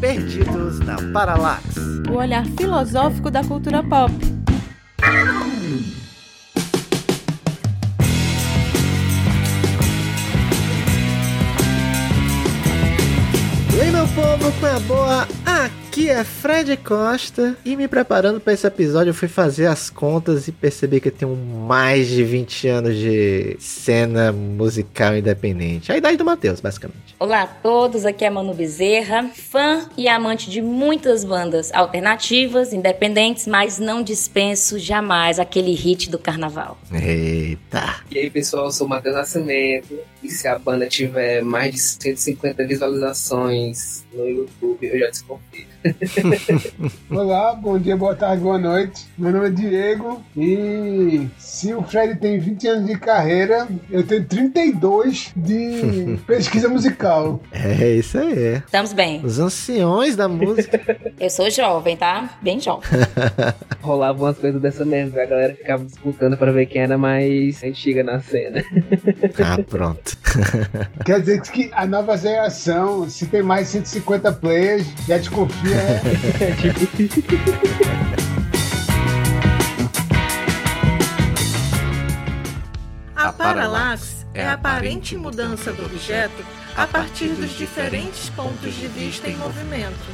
Perdidos na Paralax. O olhar filosófico da cultura pop. E aí, meu povo, com a boa? Aqui é Fred Costa e me preparando para esse episódio eu fui fazer as contas e percebi que eu tenho mais de 20 anos de cena musical independente. A idade do Matheus, basicamente. Olá a todos, aqui é Manu Bezerra, fã e amante de muitas bandas alternativas, independentes, mas não dispenso jamais aquele hit do carnaval. Eita! E aí pessoal, eu sou o Matheus Nascimento e se a banda tiver mais de 150 visualizações no YouTube, eu já desconfio. Olá, bom dia, boa tarde, boa noite. Meu nome é Diego e se o Fred tem 20 anos de carreira, eu tenho 32 de pesquisa musical. É isso aí. Estamos bem. Os anciões da música. Eu sou jovem, tá? Bem jovem. Rolava umas coisas dessa mesmo, a galera ficava disputando pra ver quem era mais antiga na cena. ah, pronto. Quer dizer que a nova geração, se tem mais de 150 players, já desconfia. É tipo. A paralaxe é a aparente mudança do objeto a partir dos diferentes pontos de vista em movimento.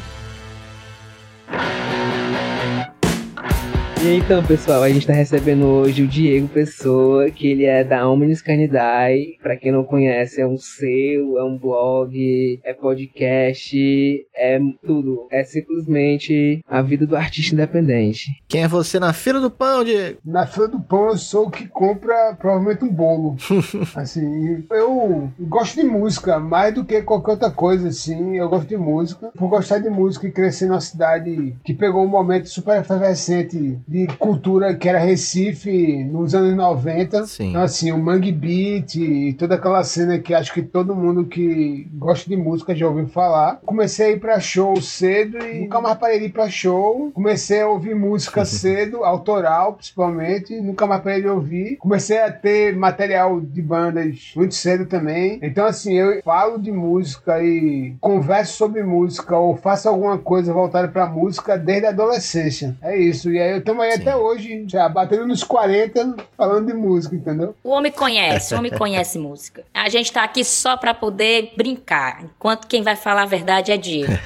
E então, pessoal, a gente tá recebendo hoje o Diego Pessoa, que ele é da Omnis Canidae. Pra quem não conhece, é um seu, é um blog, é podcast, é tudo. É simplesmente a vida do artista independente. Quem é você na fila do pão, Diego? Na fila do pão eu sou o que compra provavelmente um bolo. assim, eu gosto de música mais do que qualquer outra coisa, assim. Eu gosto de música. Por gostar de música e crescer numa cidade que pegou um momento super efervescente de cultura que era Recife nos anos 90. Sim. Então, assim, o Mangue Beat e toda aquela cena que acho que todo mundo que gosta de música já ouviu falar. Comecei a ir pra show cedo e nunca mais parei de ir pra show. Comecei a ouvir música cedo, autoral principalmente, nunca mais parei de ouvir. Comecei a ter material de bandas muito cedo também. Então, assim, eu falo de música e converso sobre música ou faço alguma coisa voltada pra música desde a adolescência. É isso. E aí eu estamos aí Sim. até hoje, já batendo nos 40, falando de música, entendeu? O homem conhece, o homem conhece música. A gente tá aqui só pra poder brincar, enquanto quem vai falar a verdade é Diego.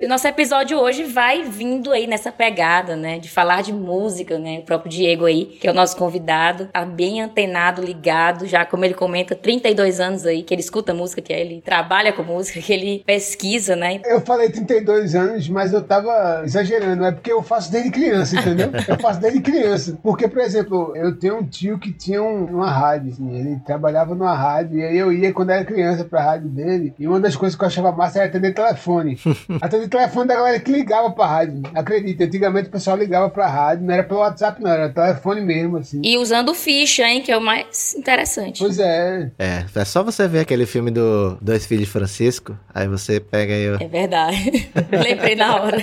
E nosso episódio hoje vai vindo aí nessa pegada, né, de falar de música, né, o próprio Diego aí, que é o nosso convidado, tá bem antenado, ligado, já como ele comenta, 32 anos aí, que ele escuta música, que ele trabalha com música, que ele pesquisa, né, Eu falei 32 anos, mas eu tava exagerando. É porque eu faço desde criança, entendeu? Eu faço desde criança. Porque, por exemplo, eu tenho um tio que tinha um- uma rádio, assim, ele trabalhava numa rádio, e aí eu ia quando era criança pra rádio dele, e uma das coisas que eu achava massa era atender telefone. atender telefone da galera que ligava pra rádio. Acredita, antigamente o pessoal ligava pra rádio, não era pelo WhatsApp, não, era telefone mesmo, assim. e usando ficha, hein, que é o mais interessante. Pois é, É, é só você ver aquele filme do Dois Filhos de Francisco, aí você pega aí o... É verdade. Lembrei na hora.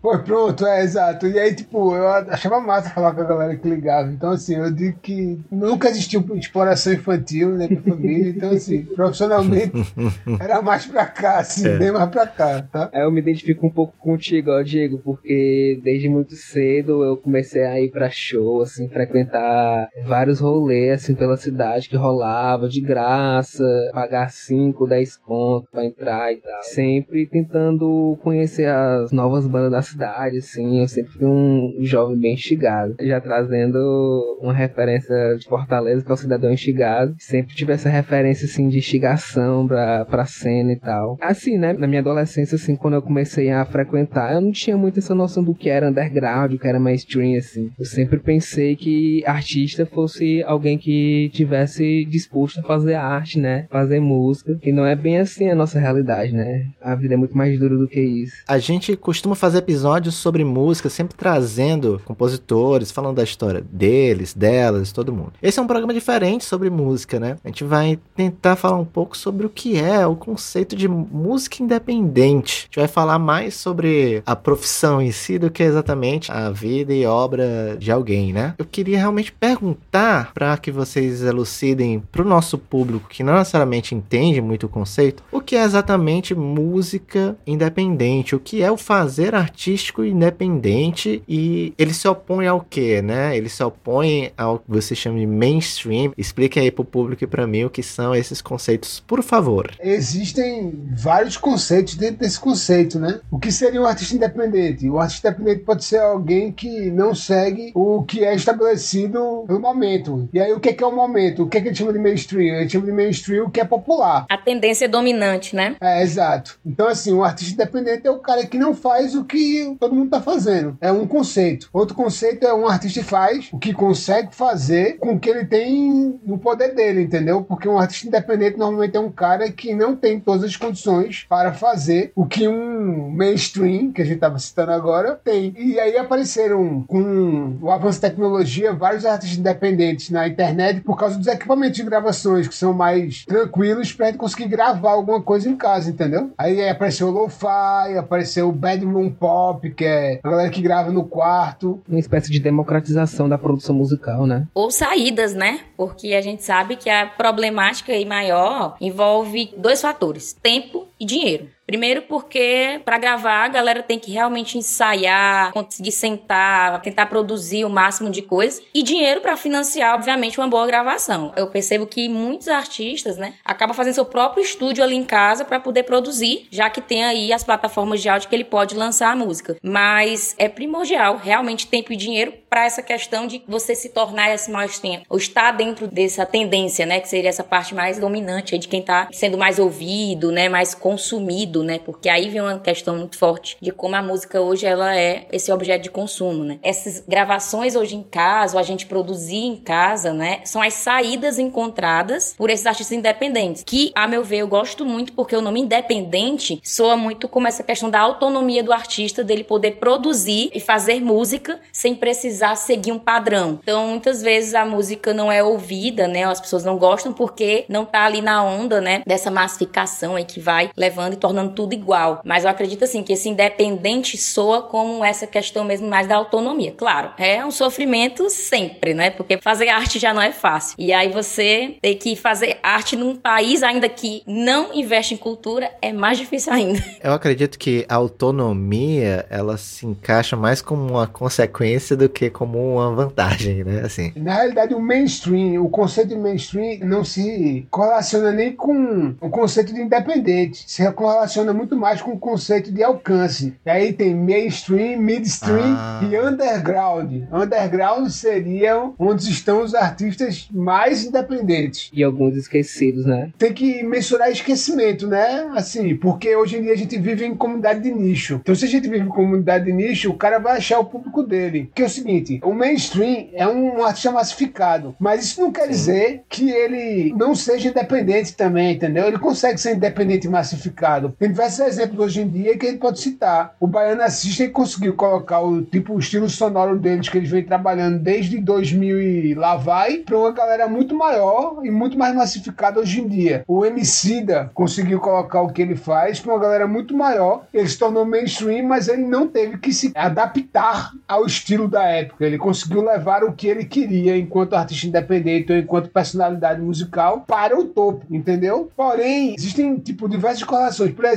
Pô, pronto, é exato. E aí, tipo, eu achava massa falar com a galera que ligava. Então, assim, eu digo que nunca existiu exploração infantil na minha família. Então, assim, profissionalmente, era mais pra cá, assim, bem mais pra cá, tá? Eu me identifico um pouco contigo, ó, Diego, porque desde muito cedo eu comecei a ir pra show, assim, frequentar vários rolês, assim, pela cidade que rolava de graça, pagar 5, 10 conto pra entrar e tal. Sempre tentando conhecer as novas bandas da cidade, assim, eu sempre fui um jovem bem instigado. Já trazendo uma referência de Fortaleza, que é o Cidadão Instigado. Sempre tive essa referência, assim, de instigação pra, pra cena e tal. Assim, né, na minha adolescência, assim, quando eu comecei a frequentar, eu não tinha muito essa noção do que era underground, o que era mainstream, assim. Eu sempre pensei que artista fosse alguém que tivesse disposto a fazer arte, né, fazer música. E não é bem assim a nossa realidade, né. A vida é muito mais dura do que isso. A gente costuma fazer episódios sobre música, sempre trazendo compositores, falando da história deles, delas, todo mundo. Esse é um programa diferente sobre música, né? A gente vai tentar falar um pouco sobre o que é o conceito de música independente. A gente vai falar mais sobre a profissão em si do que exatamente a vida e obra de alguém, né? Eu queria realmente perguntar para que vocês elucidem para o nosso público que não necessariamente entende muito o conceito, o que é exatamente música independente, o que é o fazer artístico independente e ele se opõe ao que, né? Ele se opõe ao que você chama de mainstream. Explique aí para o público e para mim o que são esses conceitos, por favor. Existem vários conceitos dentro desse conceito, né? O que seria um artista independente? O artista independente pode ser alguém que não segue o que é estabelecido no momento. E aí, o que é, que é o momento? O que é que a gente chama de mainstream? A gente chama de mainstream o que é popular. A tendência dominante, né? É, exato. Então, assim, o artista independente é o cara que não faz o que todo mundo tá fazendo. É um conceito. Outro conceito é um artista faz o que consegue fazer com o que ele tem no poder dele, entendeu? Porque um artista independente normalmente é um cara que não tem todas as condições para fazer o que um mainstream, que a gente estava citando agora, tem. E aí apareceram com o avanço da tecnologia vários artistas independentes na internet por causa dos equipamentos de gravações que são mais tranquilos para gente conseguir gravar alguma coisa em casa, entendeu? Aí apareceu o lo-fi, apareceu o bedroom pop, que é a galera que grava no quarto. Uma espécie de democratização da produção musical, né? Ou saídas, né? Porque a gente sabe que a problemática aí maior envolve dois fatores: tempo e dinheiro. Primeiro porque para gravar a galera tem que realmente ensaiar, conseguir sentar, tentar produzir o máximo de coisas e dinheiro para financiar, obviamente, uma boa gravação. Eu percebo que muitos artistas, né, acabam fazendo seu próprio estúdio ali em casa para poder produzir, já que tem aí as plataformas de áudio que ele pode lançar a música. Mas é primordial realmente tempo e dinheiro para essa questão de você se tornar esse tempo, ou estar dentro dessa tendência, né, que seria essa parte mais dominante de quem tá sendo mais ouvido, né, mais consumido né? Porque aí vem uma questão muito forte de como a música hoje ela é esse objeto de consumo, né? Essas gravações hoje em casa, ou a gente produzir em casa, né? São as saídas encontradas por esses artistas independentes, que, a meu ver, eu gosto muito porque o nome independente soa muito como essa questão da autonomia do artista, dele poder produzir e fazer música sem precisar seguir um padrão. Então, muitas vezes a música não é ouvida, né? As pessoas não gostam porque não tá ali na onda, né? Dessa massificação aí que vai levando e tornando tudo igual. Mas eu acredito assim que esse independente soa como essa questão mesmo mais da autonomia. Claro, é um sofrimento sempre, né? Porque fazer arte já não é fácil. E aí você ter que fazer arte num país ainda que não investe em cultura é mais difícil ainda. Eu acredito que a autonomia ela se encaixa mais como uma consequência do que como uma vantagem, né? Assim. Na realidade, o mainstream, o conceito de mainstream não se correlaciona nem com o conceito de independente. Se correlaciona relaciona muito mais com o conceito de alcance. E aí tem mainstream, midstream ah. e underground. Underground seria onde estão os artistas mais independentes. E alguns esquecidos, né? Tem que mensurar esquecimento, né? Assim, porque hoje em dia a gente vive em comunidade de nicho. Então, se a gente vive em comunidade de nicho, o cara vai achar o público dele. Que é o seguinte: o mainstream é um artista massificado, mas isso não quer dizer que ele não seja independente também, entendeu? Ele consegue ser independente e massificado. Tem diversos exemplos hoje em dia que a gente pode citar. O Baiana System conseguiu colocar o tipo o estilo sonoro deles que eles vêm trabalhando desde 2000 e lá vai para uma galera muito maior e muito mais massificada hoje em dia. O Emicida conseguiu colocar o que ele faz para uma galera muito maior. Ele se tornou mainstream, mas ele não teve que se adaptar ao estilo da época. Ele conseguiu levar o que ele queria enquanto artista independente ou enquanto personalidade musical para o topo, entendeu? Porém, existem tipo diversas correlações. Por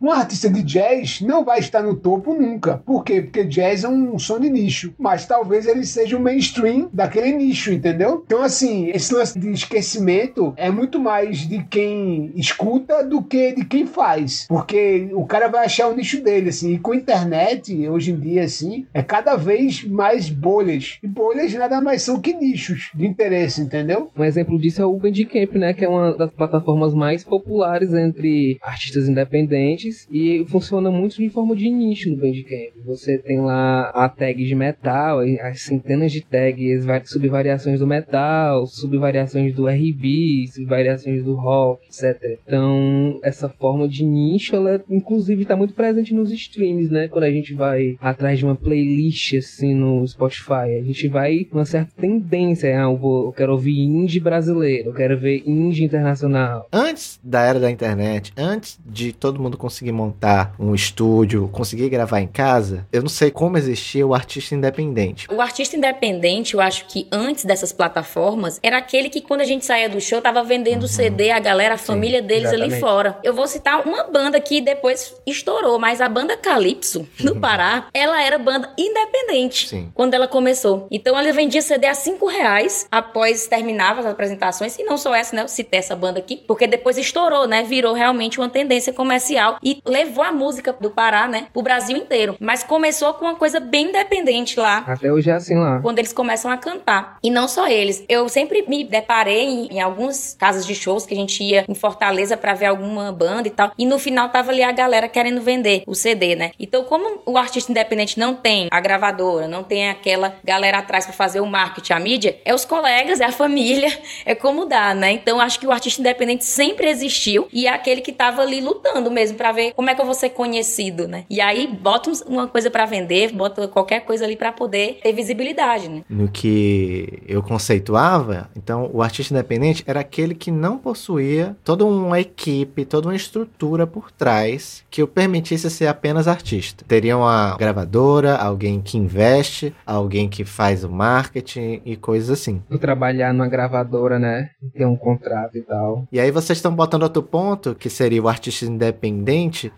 um artista de jazz não vai estar no topo nunca. Por quê? Porque jazz é um som de nicho. Mas talvez ele seja o mainstream daquele nicho, entendeu? Então, assim, esse lance de esquecimento é muito mais de quem escuta do que de quem faz. Porque o cara vai achar o nicho dele, assim. E com a internet, hoje em dia, assim, é cada vez mais bolhas. E bolhas nada mais são que nichos de interesse, entendeu? Um exemplo disso é o Bandcamp, né? Que é uma das plataformas mais populares entre artistas independentes independentes e funciona muito de forma de nicho no Bandcamp. Você tem lá a tag de metal, as centenas de tags, subvariações do metal, subvariações do RB, subvariações do rock, etc. Então, essa forma de nicho, ela inclusive está muito presente nos streams, né? Quando a gente vai atrás de uma playlist assim no Spotify. A gente vai uma certa tendência. Ah, eu, vou, eu quero ouvir indie brasileiro, eu quero ver indie internacional. Antes da era da internet, antes de todo mundo conseguir montar um estúdio, conseguir gravar em casa, eu não sei como existia o artista independente. O artista independente, eu acho que antes dessas plataformas, era aquele que quando a gente saía do show tava vendendo uhum. CD, a galera, a família Sim, deles exatamente. ali fora. Eu vou citar uma banda que depois estourou, mas a banda Calypso, no uhum. Pará, ela era banda independente Sim. quando ela começou. Então ela vendia CD a 5 reais após terminava as apresentações. E não só essa, né? Eu citei essa banda aqui, porque depois estourou, né? Virou realmente uma tendência comercial e levou a música do Pará, né? Pro Brasil inteiro. Mas começou com uma coisa bem independente lá. Até hoje é assim lá. Quando eles começam a cantar. E não só eles. Eu sempre me deparei em, em algumas casas de shows que a gente ia em Fortaleza para ver alguma banda e tal. E no final tava ali a galera querendo vender o CD, né? Então, como o artista independente não tem a gravadora, não tem aquela galera atrás para fazer o marketing, a mídia, é os colegas, é a família, é como dá, né? Então, acho que o artista independente sempre existiu e é aquele que tava ali lutando mesmo para ver como é que eu vou ser conhecido, né? E aí bota uma coisa para vender, bota qualquer coisa ali para poder ter visibilidade, né? No que eu conceituava, então o artista independente era aquele que não possuía toda uma equipe, toda uma estrutura por trás que o permitisse ser apenas artista. Teria uma gravadora, alguém que investe, alguém que faz o marketing e coisas assim. Tu trabalhar numa gravadora, né? Ter um contrato e tal. E aí vocês estão botando outro ponto, que seria o artista independente,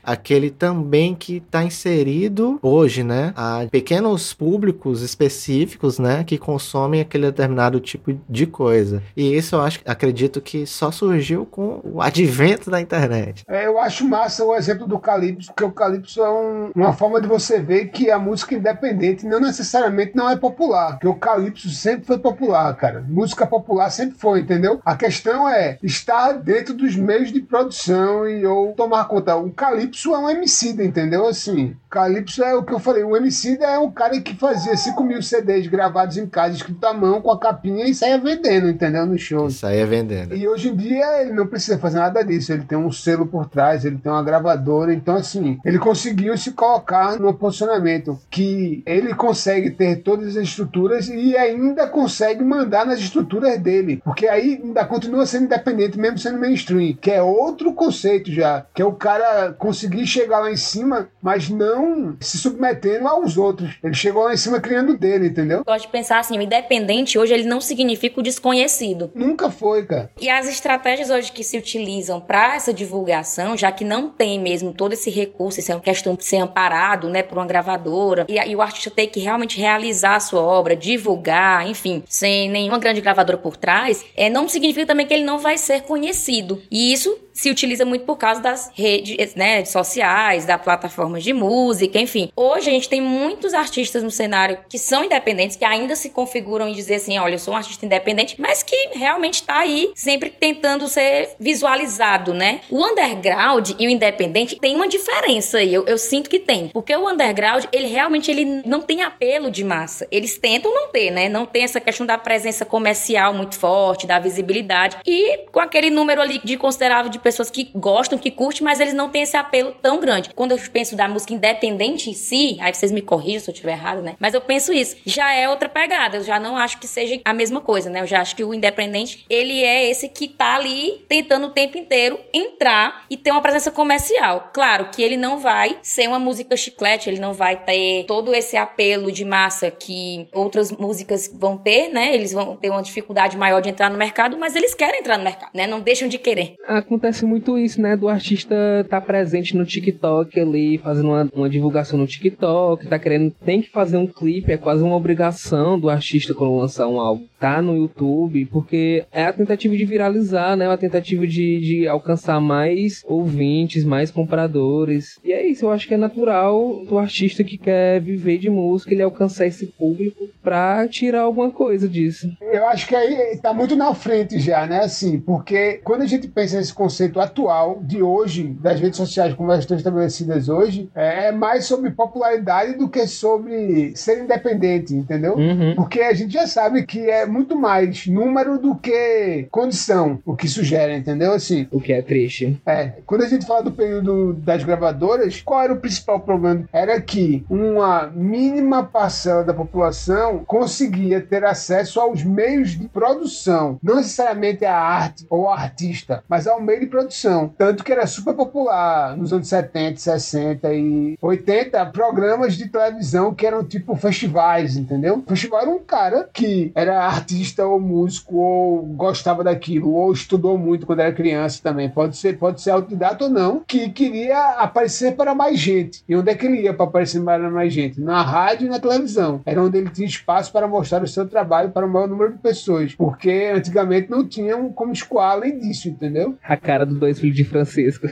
aquele também que está inserido hoje, né? A pequenos públicos específicos, né? Que consomem aquele determinado tipo de coisa. E isso eu acho, acredito que só surgiu com o advento da internet. É, eu acho massa o exemplo do Calypso, porque o Calypso é um, uma forma de você ver que a música independente não necessariamente não é popular, porque o Calypso sempre foi popular, cara. Música popular sempre foi, entendeu? A questão é estar dentro dos meios de produção e ou tomar conta. O Calypso é um MC, entendeu? Assim, Calypso é o que eu falei, o MC é um cara que fazia 5 mil CDs gravados em casa, escrito à mão, com a capinha e saia vendendo, entendeu? No show. Saia vendendo. E hoje em dia ele não precisa fazer nada disso, ele tem um selo por trás, ele tem uma gravadora, então assim, ele conseguiu se colocar no posicionamento que ele consegue ter todas as estruturas e ainda consegue mandar nas estruturas dele, porque aí ainda continua sendo independente, mesmo sendo mainstream, que é outro conceito já, que é o cara conseguir chegar lá em cima, mas não se submetendo aos outros. Ele chegou lá em cima criando dele, entendeu? Gosto de pensar assim, o independente hoje ele não significa o desconhecido. Nunca foi, cara. E as estratégias hoje que se utilizam para essa divulgação, já que não tem mesmo todo esse recurso, essa é uma questão de ser amparado, né, por uma gravadora, e, e o artista tem que realmente realizar a sua obra, divulgar, enfim, sem nenhuma grande gravadora por trás, é, não significa também que ele não vai ser conhecido. E isso se utiliza muito por causa das redes né, sociais, da plataformas de música, enfim. Hoje a gente tem muitos artistas no cenário que são independentes, que ainda se configuram e dizer assim, olha, eu sou um artista independente, mas que realmente está aí sempre tentando ser visualizado, né? O underground e o independente tem uma diferença aí, eu, eu sinto que tem. Porque o underground, ele realmente ele não tem apelo de massa. Eles tentam não ter, né? Não tem essa questão da presença comercial muito forte, da visibilidade. E com aquele número ali de considerável de pessoas que gostam, que curtem, mas eles não têm esse apelo tão grande. Quando eu penso da música independente em si, aí vocês me corrijam se eu estiver errado, né? Mas eu penso isso, já é outra pegada. Eu já não acho que seja a mesma coisa, né? Eu já acho que o independente, ele é esse que tá ali tentando o tempo inteiro entrar e ter uma presença comercial. Claro que ele não vai ser uma música chiclete, ele não vai ter todo esse apelo de massa que outras músicas vão ter, né? Eles vão ter uma dificuldade maior de entrar no mercado, mas eles querem entrar no mercado, né? Não deixam de querer. Acontece acontece muito isso, né? Do artista tá presente no TikTok ali, fazendo uma, uma, divulgação no TikTok, tá querendo, tem que fazer um clipe, é quase uma obrigação do artista quando lançar um álbum. Tá no YouTube, porque é a tentativa de viralizar, né? A tentativa de, de alcançar mais ouvintes, mais compradores. E é isso, eu acho que é natural do artista que quer viver de música, ele alcançar esse público pra tirar alguma coisa disso. Eu acho que aí tá muito na frente já, né? Assim, porque quando a gente pensa nesse conceito conceito atual de hoje, das redes sociais como elas estão estabelecidas hoje, é mais sobre popularidade do que sobre ser independente, entendeu? Uhum. Porque a gente já sabe que é muito mais número do que condição, o que sugere, entendeu? Assim. O que é triste. É. Quando a gente fala do período das gravadoras, qual era o principal problema? Era que uma mínima parcela da população conseguia ter acesso aos meios de produção, não necessariamente a arte ou artista, mas ao meio de produção. Tanto que era super popular nos anos 70, 60 e 80 programas de televisão que eram tipo festivais, entendeu? O festival era um cara que era artista ou músico ou gostava daquilo ou estudou muito quando era criança também. Pode ser, pode ser autodidata ou não, que queria aparecer para mais gente. E onde é que ele ia para aparecer para mais gente? Na rádio e na televisão. Era onde ele tinha espaço para mostrar o seu trabalho para o maior número de pessoas. Porque antigamente não tinham como escoar além disso, entendeu? A cara dos dois filhos de Francisco.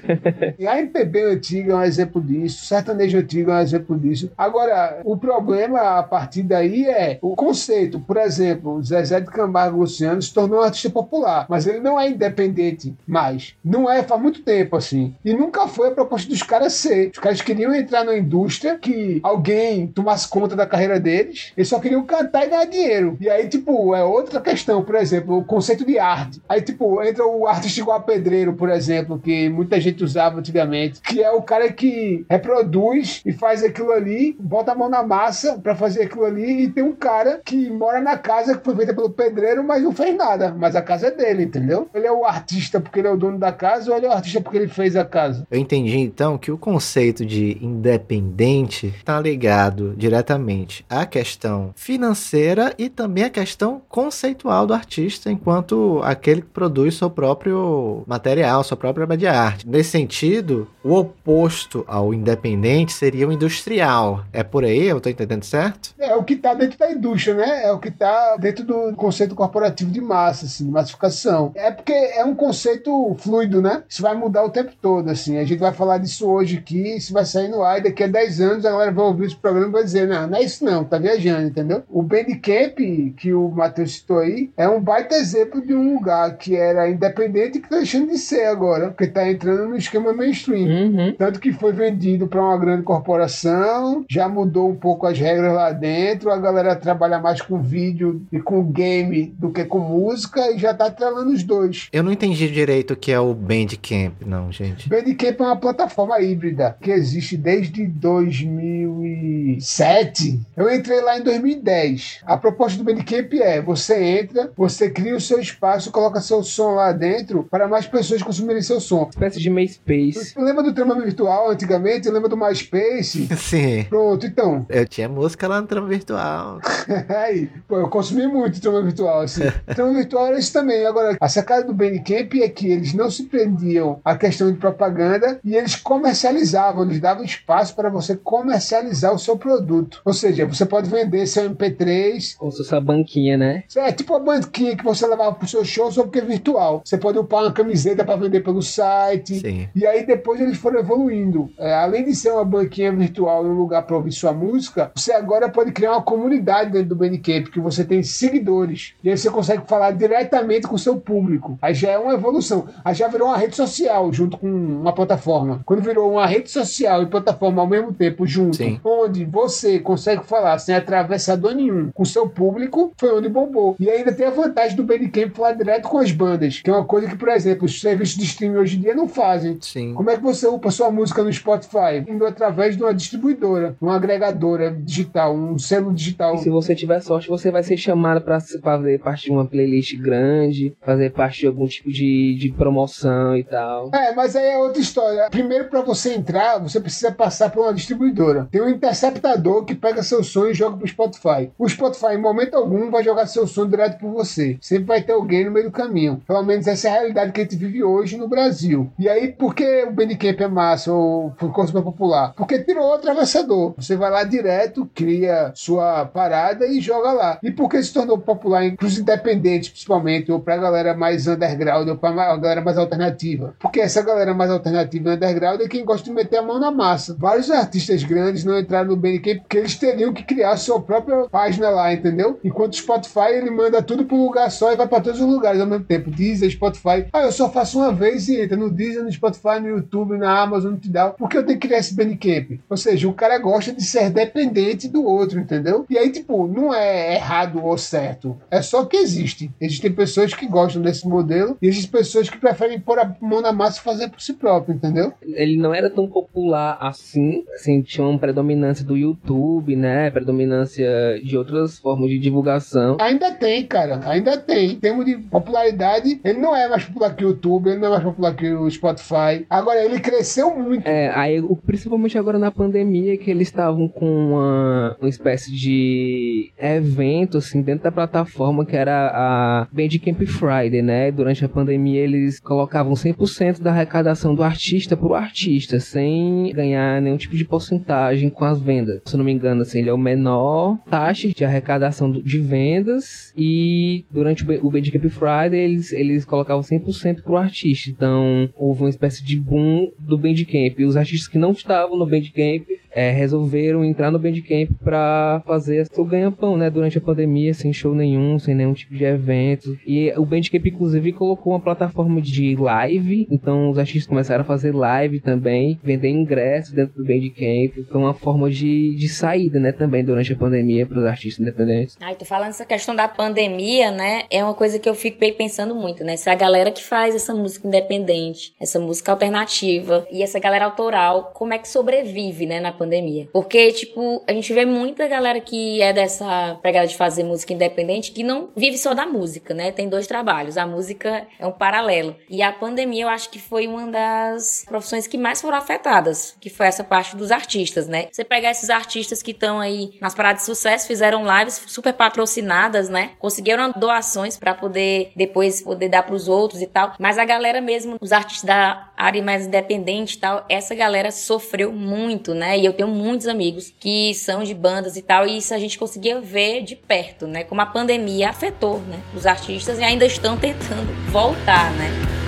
e a MPB antiga é um exemplo disso, o sertanejo antigo é um exemplo disso. Agora, o problema a partir daí é o conceito. Por exemplo, Zezé de Camargo Luciano se tornou um artista popular, mas ele não é independente mais. Não é faz muito tempo assim. E nunca foi a proposta dos caras ser. Os caras queriam entrar na indústria que alguém tomasse conta da carreira deles, eles só queriam cantar e ganhar dinheiro. E aí, tipo, é outra questão, por exemplo, o conceito de arte. Aí, tipo, entra o artista igual a pedreiro, por exemplo, que muita gente usava antigamente, que é o cara que reproduz e faz aquilo ali, bota a mão na massa para fazer aquilo ali, e tem um cara que mora na casa que foi feita pelo pedreiro, mas não fez nada. Mas a casa é dele, entendeu? Ele é o artista porque ele é o dono da casa, ou ele é o artista porque ele fez a casa. Eu entendi então que o conceito de independente está ligado diretamente à questão financeira e também à questão conceitual do artista, enquanto aquele que produz seu próprio material, sua própria obra de arte. Nesse sentido, o oposto ao independente seria o industrial. É por aí? Eu estou entendendo certo? É o que está dentro da indústria, né? É o que está dentro do conceito corporativo de massa, assim, de massificação. É porque é um conceito fluido, né? Isso vai mudar o tempo todo, assim. A gente vai falar disso hoje aqui, isso vai sair no ar, e daqui a 10 anos a galera vai ouvir esse programa e vai dizer, não, não é isso não, tá viajando, entendeu? O Bandcamp, que o Matheus citou aí, é um baita exemplo de um lugar que era independente e que tá deixando de ser agora, porque tá entrando no esquema mainstream. Uhum. Tanto que foi vendido para uma grande corporação, já mudou um pouco as regras lá dentro, a galera trabalha mais com vídeo e com game do que com música e já tá trelando os dois. Eu não entendi direito o que é o Bandcamp, não, gente. Bandcamp é uma plataforma híbrida que existe desde 2007. Eu entrei lá em 2010. A proposta do Bandcamp é: você entra, você cria o seu espaço, coloca seu som lá dentro para mais pessoas consumirem seu som. Espécie de MySpace. Lembra do trama virtual antigamente? Lembra do MySpace? Sim. Pronto, então. Eu tinha música lá no trama virtual. Aí, pô, eu consumi muito trama virtual, assim. trama virtual era isso também. Agora, a sacada do Bandcamp é que eles não se prendiam à questão de propaganda e eles comercializavam, eles davam espaço para você comercializar o seu produto. Ou seja, você pode vender seu MP3. Ou sua banquinha, né? É tipo a banquinha que você levava pro seu show, só porque é virtual. Você pode upar uma camiseta para vender pelo site. Sim. E aí depois eles foram evoluindo. É, além de ser uma banquinha virtual e um lugar para ouvir sua música, você agora pode criar uma comunidade dentro do Bandcamp, que você tem seguidores. E aí você consegue falar diretamente com o seu público. Aí já é uma evolução. Aí já virou uma rede social junto com uma plataforma. Quando virou uma rede social e plataforma ao mesmo tempo junto, Sim. onde você consegue falar sem atravessador nenhum com o seu público, foi onde bombou. E ainda tem a vantagem do Bandcamp falar direto com as bandas, que é uma coisa que, por exemplo, os serviços de streaming hoje em dia não fazem. Sim. Como é que você upa sua música no Spotify? Indo através de uma distribuidora, uma agregadora digital, um selo digital. E se você tiver sorte, você vai ser chamado para fazer parte de uma playlist grande, fazer parte de algum tipo de, de promoção e tal. É, mas aí é outra história. Primeiro, para você entrar, você precisa passar por uma distribuidora. Tem um interceptador que pega seu som e joga pro Spotify. O Spotify, em momento algum, vai jogar seu som direto por você. Sempre vai ter alguém no meio do caminho. Pelo menos essa é a realidade que a gente vive hoje no Brasil. E aí, por que o Bandcamp é massa ou ficou super popular? Porque tirou o atravessador. Você vai lá direto, cria sua parada e joga lá. E por que se tornou popular para os independentes, principalmente, ou pra galera mais underground, ou pra a galera mais alternativa? Porque essa galera mais alternativa e underground é quem gosta de meter a mão na massa. Vários artistas grandes não entraram no Bandcamp porque eles teriam que criar a sua própria página lá, entendeu? Enquanto o Spotify ele manda tudo para um lugar só e vai para todos os lugares ao mesmo tempo. Deezer, Spotify. Ah, eu só faço uma vez e entra no Deezer, no Spotify, no YouTube, na Amazon, no Tidal. Por que eu tenho que criar esse Bandcamp? Ou seja, o cara gosta de ser dependente do outro, entendeu? E aí, tipo, não é errado ou certo. É só que existe. Existem pessoas que gostam desse modelo e existem pessoas que preferem pôr a mão na massa e fazer por si próprio, entendeu? Ele não era tão popular assim, assim, tinha uma predominância do YouTube, né? Predominância de outras formas de divulgação. Ainda tem, cara, ainda tem. Em termos de popularidade, ele não é mais popular que o YouTube, ele não é mais popular que o Spotify. Agora, ele cresceu muito. É, aí, principalmente agora na pandemia, que eles estavam com uma, uma espécie de evento, assim, dentro da plataforma, que era a Bandcamp Friday, né? Durante a pandemia, eles colocavam 100% da arrecadação do artista pro artista, sem ganhar nenhum tipo de porcentagem com as vendas. Se eu não me engano, assim, ele é o menor taxa de arrecadação de vendas e durante o Bandcamp Friday eles, eles colocavam 100% pro artista. Então, houve uma espécie de boom do Bandcamp. E os artistas que não estavam no Bandcamp é, resolveram entrar no Bandcamp para fazer o ganha-pão, né? Durante a pandemia, sem show nenhum, sem nenhum tipo de evento. E o Bandcamp, inclusive, colocou uma plataforma de live. Então, os artistas começaram a fazer live também, vender ingressos dentro do Bandcamp. Foi uma forma de, de saída, né? Também durante a pandemia para os artistas independentes. Ai, tô falando essa questão da pandemia, né? É uma coisa que eu fico pensando muito, né? Se a galera que faz essa música independente, essa música alternativa e essa galera autoral, como é que sobrevive, né? Na pandemia pandemia. Porque, tipo, a gente vê muita galera que é dessa pegada de fazer música independente que não vive só da música, né? Tem dois trabalhos. A música é um paralelo. E a pandemia, eu acho que foi uma das profissões que mais foram afetadas, que foi essa parte dos artistas, né? Você pegar esses artistas que estão aí nas paradas de sucesso, fizeram lives super patrocinadas, né? Conseguiram doações para poder depois poder dar para os outros e tal. Mas a galera mesmo, os artistas da área mais independente e tal, essa galera sofreu muito, né? E eu tenho muitos amigos que são de bandas e tal, e isso a gente conseguia ver de perto, né? Como a pandemia afetou, né? Os artistas e ainda estão tentando voltar, né?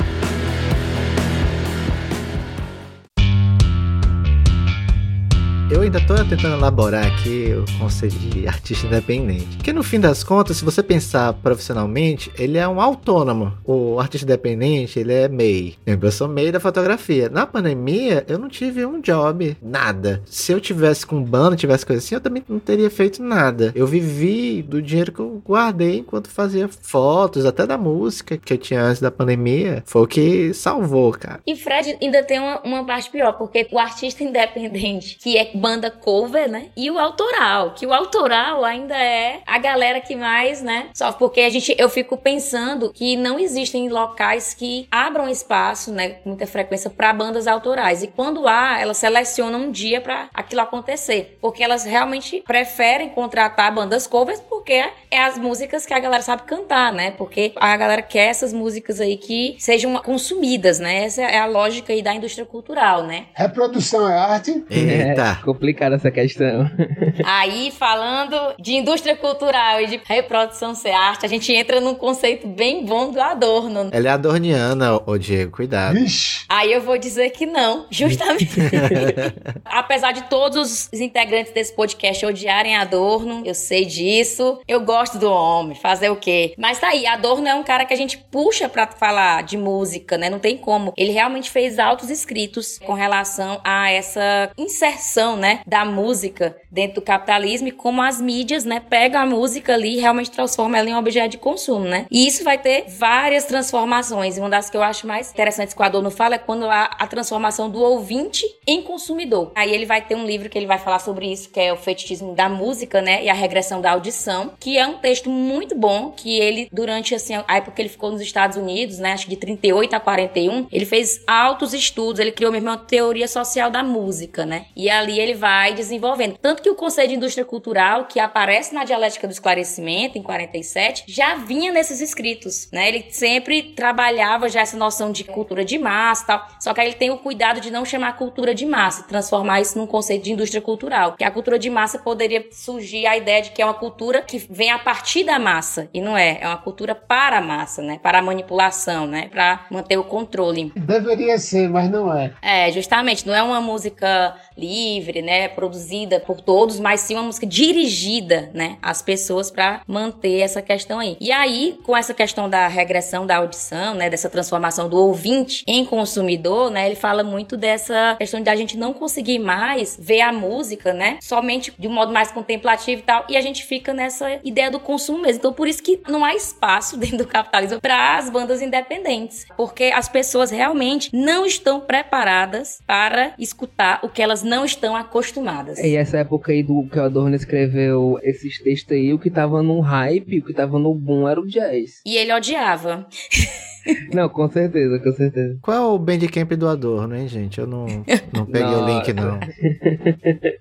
Eu ainda tô tentando elaborar aqui o conceito de artista independente. Porque no fim das contas, se você pensar profissionalmente, ele é um autônomo. O artista independente, ele é MEI. Eu sou MEI da fotografia. Na pandemia, eu não tive um job, nada. Se eu tivesse com banda, tivesse coisa assim, eu também não teria feito nada. Eu vivi do dinheiro que eu guardei enquanto fazia fotos, até da música que eu tinha antes da pandemia. Foi o que salvou, cara. E Fred ainda tem uma, uma parte pior, porque o artista independente, que é banda cover, né? E o autoral, que o autoral ainda é a galera que mais, né? Só porque a gente, eu fico pensando que não existem locais que abram espaço, né, com muita frequência para bandas autorais. E quando há, elas selecionam um dia para aquilo acontecer, porque elas realmente preferem contratar bandas covers porque é as músicas que a galera sabe cantar, né? Porque a galera quer essas músicas aí que sejam consumidas, né? Essa é a lógica aí da indústria cultural, né? Reprodução é arte? Eita! Complicada essa questão. Aí, falando de indústria cultural e de reprodução ser arte, a gente entra num conceito bem bom do Adorno. Ela é adorniana, ô Diego, cuidado. Ixi. Aí eu vou dizer que não, justamente. Apesar de todos os integrantes desse podcast odiarem Adorno, eu sei disso. Eu gosto do homem, fazer o quê? Mas tá aí, Adorno é um cara que a gente puxa pra falar de música, né? Não tem como. Ele realmente fez altos escritos com relação a essa inserção né, da música dentro do capitalismo e como as mídias, né, pegam a música ali e realmente transformam ela em um objeto de consumo, né? E isso vai ter várias transformações. E uma das que eu acho mais interessantes que o Adorno fala é quando há a transformação do ouvinte em consumidor. Aí ele vai ter um livro que ele vai falar sobre isso, que é o fetichismo da música, né, e a regressão da audição, que é um texto muito bom que ele durante assim a época que ele ficou nos Estados Unidos, né, acho que de 38 a 41, ele fez altos estudos, ele criou mesmo uma teoria social da música, né? E ali ele ele vai desenvolvendo. Tanto que o conceito de indústria cultural, que aparece na dialética do esclarecimento, em 47, já vinha nesses escritos, né? Ele sempre trabalhava já essa noção de cultura de massa tal, só que aí ele tem o cuidado de não chamar cultura de massa, transformar isso num conceito de indústria cultural, que a cultura de massa poderia surgir a ideia de que é uma cultura que vem a partir da massa, e não é, é uma cultura para a massa, né? Para a manipulação, né? Para manter o controle. Deveria ser, mas não é. É, justamente, não é uma música livre, né, produzida por todos, mas sim uma música dirigida, né, às pessoas para manter essa questão aí. E aí, com essa questão da regressão da audição, né, dessa transformação do ouvinte em consumidor, né, ele fala muito dessa questão de a gente não conseguir mais ver a música, né, somente de um modo mais contemplativo e tal, e a gente fica nessa essa ideia do consumo mesmo. Então, por isso que não há espaço dentro do capitalismo para as bandas independentes, porque as pessoas realmente não estão preparadas para escutar o que elas não estão acostumadas. E essa época aí do que o Adorno escreveu esses textos aí, o que tava no hype, o que tava no boom era o jazz. E ele odiava. Não, com certeza, com certeza. Qual é o Bandcamp do Adorno, hein, gente? Eu não, não peguei o link, não.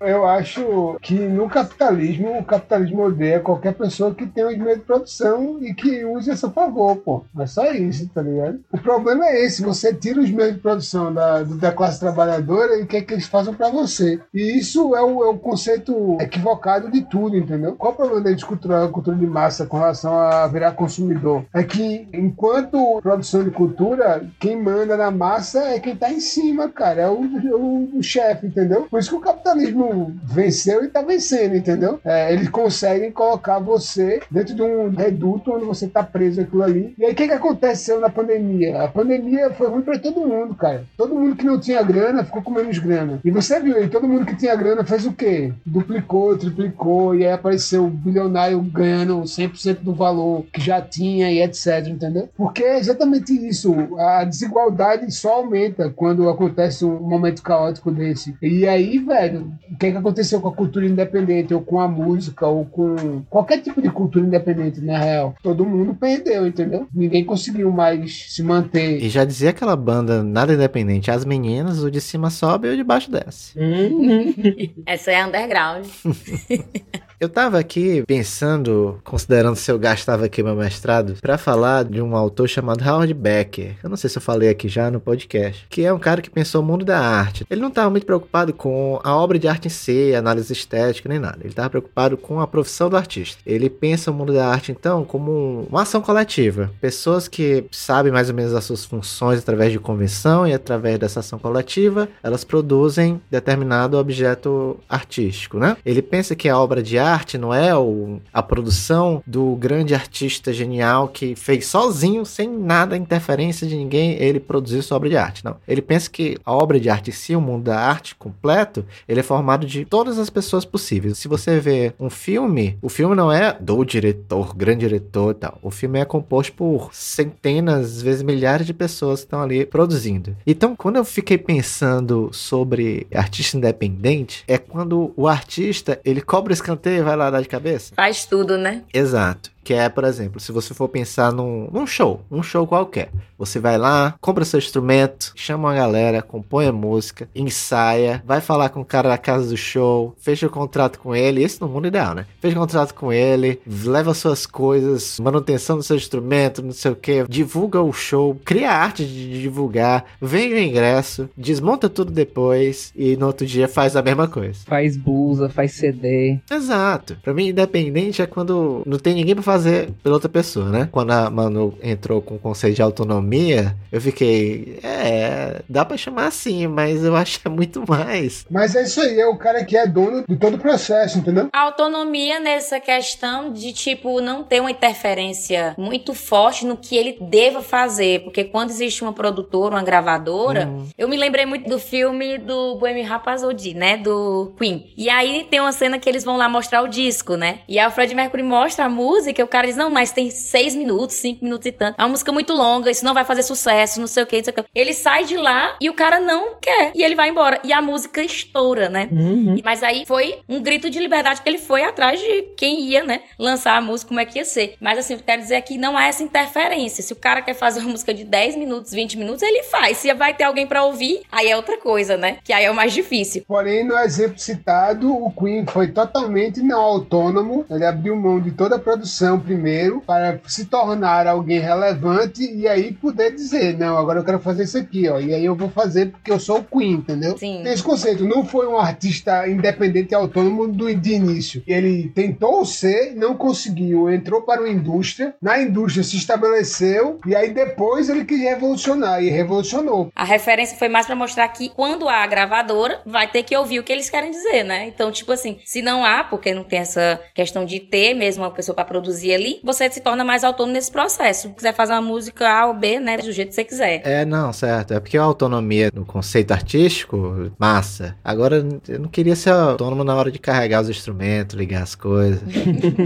Eu acho que no capitalismo, o capitalismo odeia qualquer pessoa que tenha os meios de produção e que use a seu favor, pô. É só isso, tá ligado? O problema é esse, você tira os meios de produção da, da classe trabalhadora e quer que eles façam pra você. E isso é o, é o conceito equivocado de tudo, entendeu? Qual o problema da cultura, cultura de massa com relação a virar consumidor? É que enquanto produção de cultura, quem manda na massa é quem tá em cima, cara. É o, o, o chefe, entendeu? Por isso que o capitalismo venceu e tá vencendo, entendeu? É, eles conseguem colocar você dentro de um reduto onde você tá preso aquilo ali. E aí, o que, que aconteceu na pandemia? A pandemia foi ruim pra todo mundo, cara. Todo mundo que não tinha grana ficou com menos grana. E você viu aí, todo mundo que tinha grana fez o quê? Duplicou, triplicou, e aí apareceu o bilionário ganhando 100% do valor que já tinha e etc, entendeu? Porque é exatamente isso. A desigualdade só aumenta quando acontece um momento caótico desse. E aí, velho, o que, é que aconteceu com a cultura independente, ou com a música, ou com qualquer tipo de cultura independente, na real? Todo mundo perdeu, entendeu? Ninguém conseguiu mais se manter. E já dizia aquela banda nada independente, as meninas, o de cima sobe e o de baixo desce. Uhum. Essa é underground. Eu tava aqui pensando, considerando se eu gastava aqui meu mestrado, para falar de um autor chamado Howard Becker. Eu não sei se eu falei aqui já no podcast. Que é um cara que pensou o mundo da arte. Ele não tava muito preocupado com a obra de arte em si, análise estética, nem nada. Ele tava preocupado com a profissão do artista. Ele pensa o mundo da arte, então, como uma ação coletiva. Pessoas que sabem mais ou menos as suas funções através de convenção e através dessa ação coletiva, elas produzem determinado objeto artístico, né? Ele pensa que a obra de arte arte, não é o, a produção do grande artista genial que fez sozinho, sem nada interferência de ninguém, ele produziu sua obra de arte. Não. Ele pensa que a obra de arte em si, o mundo da arte completo, ele é formado de todas as pessoas possíveis. Se você vê um filme, o filme não é do diretor, grande diretor e tal. O filme é composto por centenas, às vezes milhares de pessoas que estão ali produzindo. Então, quando eu fiquei pensando sobre artista independente, é quando o artista, ele cobra escanteio vai lá dar de cabeça? Faz tudo, né? Exato. Que é, por exemplo, se você for pensar num, num show, um show qualquer. Você vai lá, compra seu instrumento, chama uma galera, compõe a música, ensaia, vai falar com o cara da casa do show, fecha o contrato com ele, isso no mundo ideal, né? Fecha o contrato com ele, leva suas coisas, manutenção do seu instrumento, não sei o que, divulga o show, cria arte de divulgar, vende o ingresso, desmonta tudo depois e no outro dia faz a mesma coisa. Faz blusa, faz CD. Exato. Pra mim, independente é quando não tem ninguém pra fazer pela outra pessoa, né? Quando a Manu entrou com o conceito de autonomia, eu fiquei, é, dá pra chamar assim, mas eu acho que é muito mais. Mas é isso aí, é o cara que é dono de todo o processo, entendeu? A autonomia nessa questão de, tipo, não ter uma interferência muito forte no que ele deva fazer, porque quando existe uma produtora, uma gravadora, hum. eu me lembrei muito do filme do Bohemian Rhapsody, né, do Queen. E aí tem uma cena que eles vão lá mostrar o disco, né? E aí o Fred Mercury mostra a música, e cara diz, não, mas tem seis minutos, cinco minutos e tanto. É uma música muito longa, isso não vai fazer sucesso, não sei o que, não sei o que. Ele sai de lá e o cara não quer. E ele vai embora. E a música estoura, né? Uhum. Mas aí foi um grito de liberdade que ele foi atrás de quem ia, né? Lançar a música, como é que ia ser. Mas assim, eu quero dizer que não há essa interferência. Se o cara quer fazer uma música de 10 minutos, 20 minutos, ele faz. Se vai ter alguém para ouvir, aí é outra coisa, né? Que aí é o mais difícil. Porém, no exemplo citado, o Queen foi totalmente não autônomo. Ele abriu mão de toda a produção primeiro para se tornar alguém relevante e aí poder dizer, não, agora eu quero fazer isso aqui, ó. E aí eu vou fazer porque eu sou o Queen, entendeu? Sim. Esse conceito não foi um artista independente e autônomo do de início. Ele tentou ser, não conseguiu, entrou para uma indústria, na indústria se estabeleceu e aí depois ele quis revolucionar e revolucionou. A referência foi mais para mostrar que quando há a gravadora, vai ter que ouvir o que eles querem dizer, né? Então, tipo assim, se não há, porque não tem essa questão de ter mesmo uma pessoa para produzir produzir ali, você se torna mais autônomo nesse processo. Se quiser fazer uma música A ou B, né, do jeito que você quiser. É, não, certo. É porque a autonomia no conceito artístico, massa. Agora, eu não queria ser autônomo na hora de carregar os instrumentos, ligar as coisas.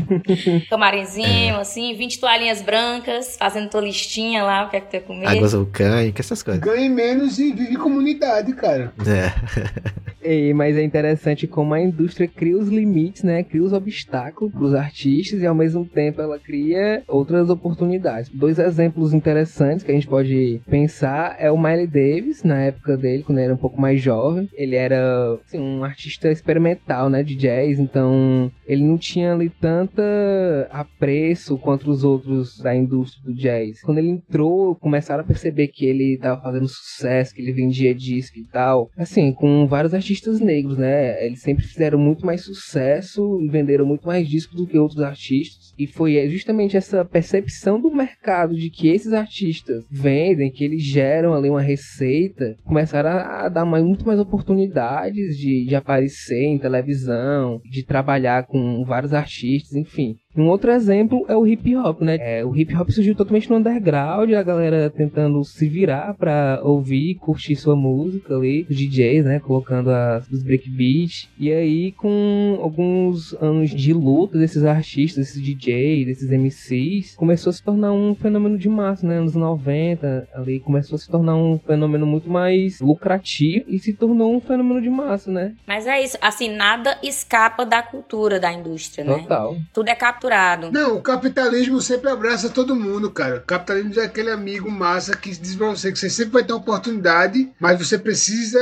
Camarinzinho, é. assim, 20 toalhinhas brancas, fazendo tua listinha lá, o que é que tu quer comer. Águas vulcânicas, essas coisas. Ganhe menos e vive comunidade, cara. É. mas é interessante como a indústria cria os limites, né? Cria os obstáculos para os artistas e ao mesmo tempo ela cria outras oportunidades. Dois exemplos interessantes que a gente pode pensar é o Miley Davis, na época dele, quando ele era um pouco mais jovem. Ele era assim, um artista experimental, né? De jazz, então ele não tinha ali tanta apreço quanto os outros da indústria do jazz. Quando ele entrou, começaram a perceber que ele estava fazendo sucesso, que ele vendia disco e tal. Assim, com vários artistas negros, né? Eles sempre fizeram muito mais sucesso e venderam muito mais discos do que outros artistas. E foi justamente essa percepção do mercado de que esses artistas vendem, que eles geram ali uma receita, começaram a dar mais, muito mais oportunidades de, de aparecer em televisão, de trabalhar com vários artistas, enfim. Um outro exemplo é o hip hop, né? É, o hip hop surgiu totalmente no underground, a galera tentando se virar pra ouvir e curtir sua música ali, os DJs, né? Colocando as, os breakbeats. E aí, com alguns anos de luta desses artistas, desses DJs, desses MCs, começou a se tornar um fenômeno de massa, né? Anos 90, ali começou a se tornar um fenômeno muito mais lucrativo e se tornou um fenômeno de massa, né? Mas é isso, assim, nada escapa da cultura da indústria, né? Total. Tudo é capaz capturado. Não, o capitalismo sempre abraça todo mundo, cara. O capitalismo é aquele amigo massa que diz pra você que você sempre vai ter uma oportunidade, mas você precisa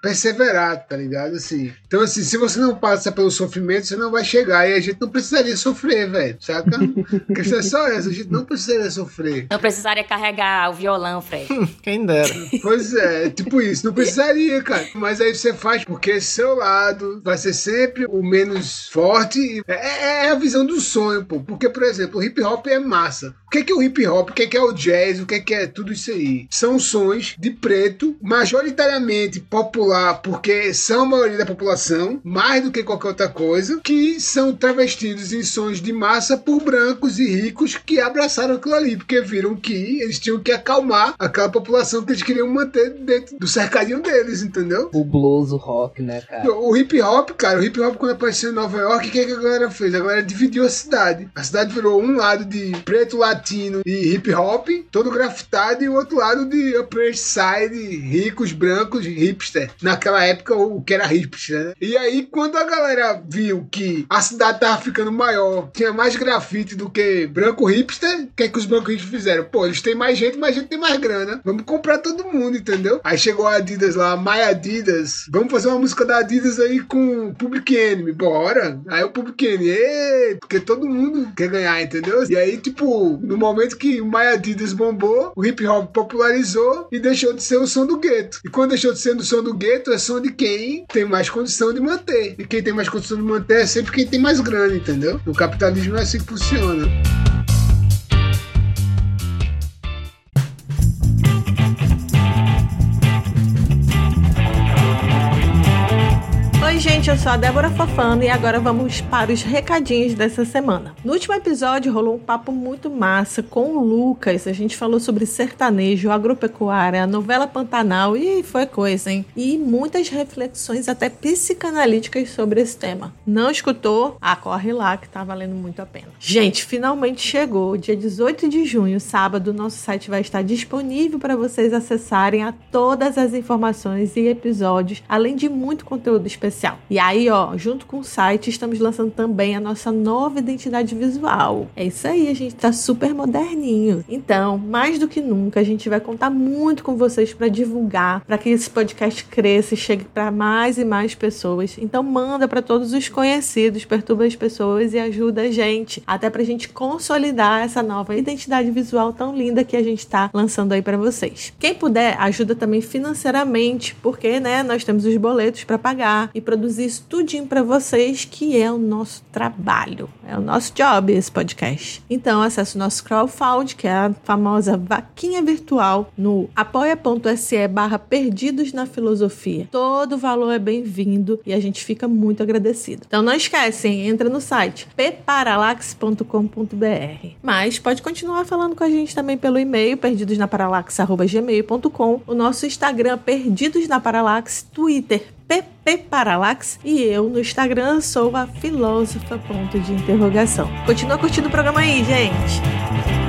perseverar, tá ligado? Assim. Então, assim, se você não passa pelo sofrimento, você não vai chegar. E a gente não precisaria sofrer, velho. Saca? a questão é só essa, a gente não precisaria sofrer. Não precisaria carregar o violão, Fred. Quem dera. Pois é, tipo isso. Não precisaria, cara. Mas aí você faz porque seu lado vai ser sempre o menos forte. É, é a visão do sonho, pô. Porque, por exemplo, o hip hop é massa. O que é, que é o hip hop? O que é, que é o jazz? O que é, que é tudo isso aí? São sons de preto, majoritariamente popular, porque são a maioria da população, mais do que qualquer outra coisa, que são travestidos em sons de massa por brancos e ricos que abraçaram aquilo ali, porque viram que eles tinham que acalmar aquela população que eles queriam manter dentro do cercadinho deles, entendeu? O blues, o rock, né, cara? O hip hop, cara, o hip hop quando apareceu em Nova York, o que, é que a galera fez? A galera dividiu a cidade. A cidade virou um lado de preto latino e hip hop, todo grafitado, e o outro lado de Upper Side, ricos, brancos, hipster. Naquela época, o que era hipster, né? E aí, quando a galera viu que a cidade tava ficando maior, tinha mais grafite do que branco hipster, o que é que os brancos hipsters fizeram? Pô, eles têm mais gente, mas a gente tem mais grana. Vamos comprar todo mundo, entendeu? Aí chegou a Adidas lá, My Adidas. Vamos fazer uma música da Adidas aí com Public Enemy. Bora. Aí o Public Enemy, porque todo mundo quer ganhar, entendeu? E aí, tipo, no momento que o My Adidas bombou, o hip hop popularizou e deixou de ser o som do gueto. E quando deixou de ser o som do gueto, é som de quem tem mais condição de manter. E quem tem mais condição de manter é sempre quem tem mais grana, entendeu? No capitalismo é assim que funciona. Gente, eu sou a Débora Fafano e agora vamos para os recadinhos dessa semana. No último episódio rolou um papo muito massa com o Lucas. A gente falou sobre sertanejo, agropecuária, novela Pantanal e foi coisa, hein? E muitas reflexões até psicanalíticas sobre esse tema. Não escutou? Ah, corre lá que tá valendo muito a pena. Gente, finalmente chegou. Dia 18 de junho, sábado, nosso site vai estar disponível para vocês acessarem a todas as informações e episódios, além de muito conteúdo especial. E aí, ó, junto com o site, estamos lançando também a nossa nova identidade visual. É isso aí, a gente tá super moderninho. Então, mais do que nunca, a gente vai contar muito com vocês para divulgar, para que esse podcast cresça e chegue para mais e mais pessoas. Então, manda para todos os conhecidos, perturba as pessoas e ajuda a gente, até pra gente consolidar essa nova identidade visual tão linda que a gente tá lançando aí para vocês. Quem puder, ajuda também financeiramente, porque, né, nós temos os boletos para pagar e produzir isso tudinho para vocês, que é o nosso trabalho, é o nosso job esse podcast. Então acesse o nosso crowdfund, que é a famosa vaquinha virtual, no apoia.se barra perdidos na filosofia. Todo valor é bem-vindo e a gente fica muito agradecido. Então não esquecem, entra no site pparalax.com.br. Mas pode continuar falando com a gente também pelo e-mail perdidosnaparalax.gmail.com, o nosso Instagram Perdidos na Paralax, Twitter PP Paralax e eu no Instagram sou a filósofa ponto de interrogação. Continua curtindo o programa aí, gente.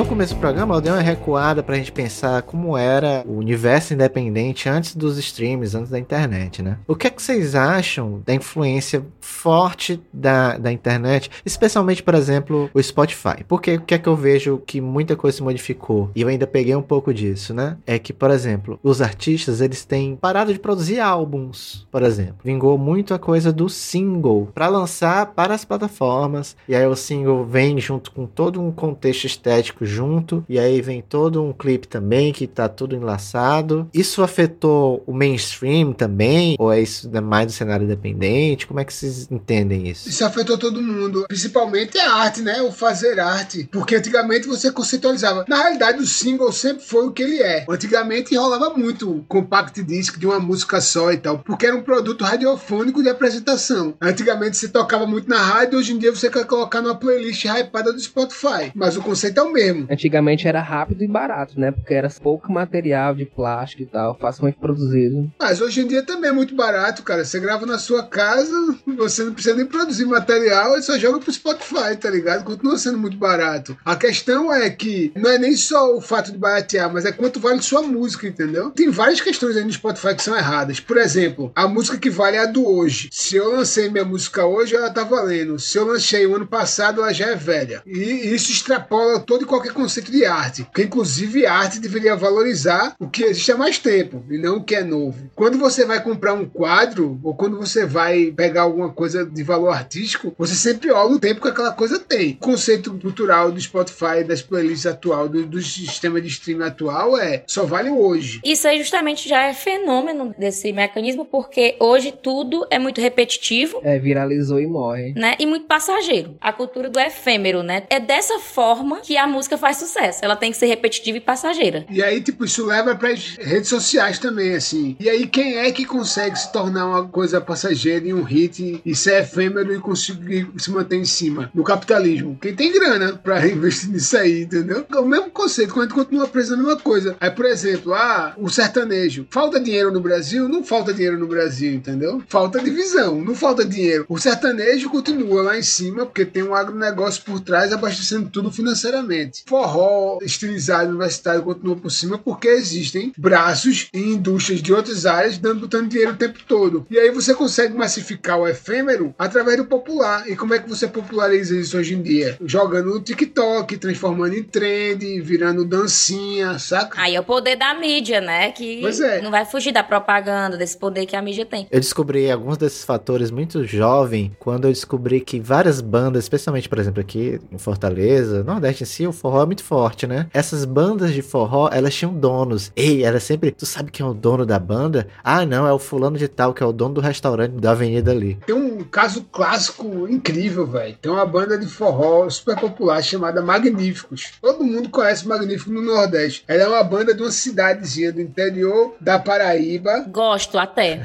No começo do programa, eu dei uma recuada pra gente pensar como era o universo independente antes dos streams, antes da internet, né? O que é que vocês acham da influência forte da, da internet, especialmente, por exemplo, o Spotify? Porque o que é que eu vejo que muita coisa se modificou, e eu ainda peguei um pouco disso, né? É que, por exemplo, os artistas, eles têm parado de produzir álbuns, por exemplo. Vingou muito a coisa do single para lançar para as plataformas, e aí o single vem junto com todo um contexto estético junto, e aí vem todo um clipe também que tá tudo enlaçado. Isso afetou o mainstream também? Ou é isso mais do cenário independente? Como é que vocês entendem isso? Isso afetou todo mundo, principalmente a arte, né? O fazer arte. Porque antigamente você conceitualizava. Na realidade, o single sempre foi o que ele é. Antigamente rolava muito compact disc de uma música só e tal, porque era um produto radiofônico de apresentação. Antigamente você tocava muito na rádio, hoje em dia você quer colocar numa playlist hypada do Spotify. Mas o conceito é o mesmo. Antigamente era rápido e barato, né? Porque era pouco material de plástico e tal, facilmente produzido. Mas hoje em dia também é muito barato, cara. Você grava na sua casa, você não precisa nem produzir material, ele só joga pro Spotify, tá ligado? Continua sendo muito barato. A questão é que não é nem só o fato de baratear, mas é quanto vale sua música, entendeu? Tem várias questões aí no Spotify que são erradas. Por exemplo, a música que vale é a do hoje. Se eu lancei minha música hoje, ela tá valendo. Se eu lancei o ano passado, ela já é velha. E isso extrapola todo e qualquer conceito de arte. Porque, inclusive, a arte deveria valorizar o que existe há mais tempo e não o que é novo. Quando você vai comprar um quadro ou quando você vai pegar alguma coisa de valor artístico, você sempre olha o tempo que aquela coisa tem. O conceito cultural do Spotify, das playlists atual, do, do sistema de streaming atual é só vale hoje. Isso aí justamente já é fenômeno desse mecanismo, porque hoje tudo é muito repetitivo. É, viralizou e morre. Né? E muito passageiro. A cultura do efêmero, né? É dessa forma que a música faz sucesso. Ela tem que ser repetitiva e passageira. E aí, tipo, isso leva para as redes sociais também, assim. E aí, quem é que consegue se tornar uma coisa passageira e um hit e ser efêmero e conseguir se manter em cima? No capitalismo. Quem tem grana para investir nisso aí, entendeu? É o mesmo conceito, quando a gente continua preso a mesma coisa. Aí, por exemplo, ah, o sertanejo. Falta dinheiro no Brasil? Não falta dinheiro no Brasil, entendeu? Falta divisão, não falta dinheiro. O sertanejo continua lá em cima, porque tem um agronegócio por trás abastecendo tudo financeiramente. Forró estilizado universitário continua por cima porque existem braços e indústrias de outras áreas dando botando dinheiro o tempo todo. E aí você consegue massificar o efêmero através do popular. E como é que você populariza isso hoje em dia? Jogando no TikTok, transformando em trend, virando dancinha, saca? Aí é o poder da mídia, né? Que Pois é. não vai fugir da propaganda, desse poder que a mídia tem. Eu descobri alguns desses fatores muito jovem quando eu descobri que várias bandas, especialmente, por exemplo, aqui em Fortaleza, Nordeste em si, o forró é muito forte, né? Essas bandas de forró, elas tinham donos. Ei, era sempre, tu sabe quem é o dono da banda? Ah, não, é o fulano de tal, que é o dono do restaurante da avenida ali. Tem um caso clássico incrível, velho. Tem uma banda de forró super popular chamada Magníficos. Todo mundo conhece Magníficos no Nordeste. Ela é uma banda de uma cidadezinha do interior da Paraíba, Gosto até.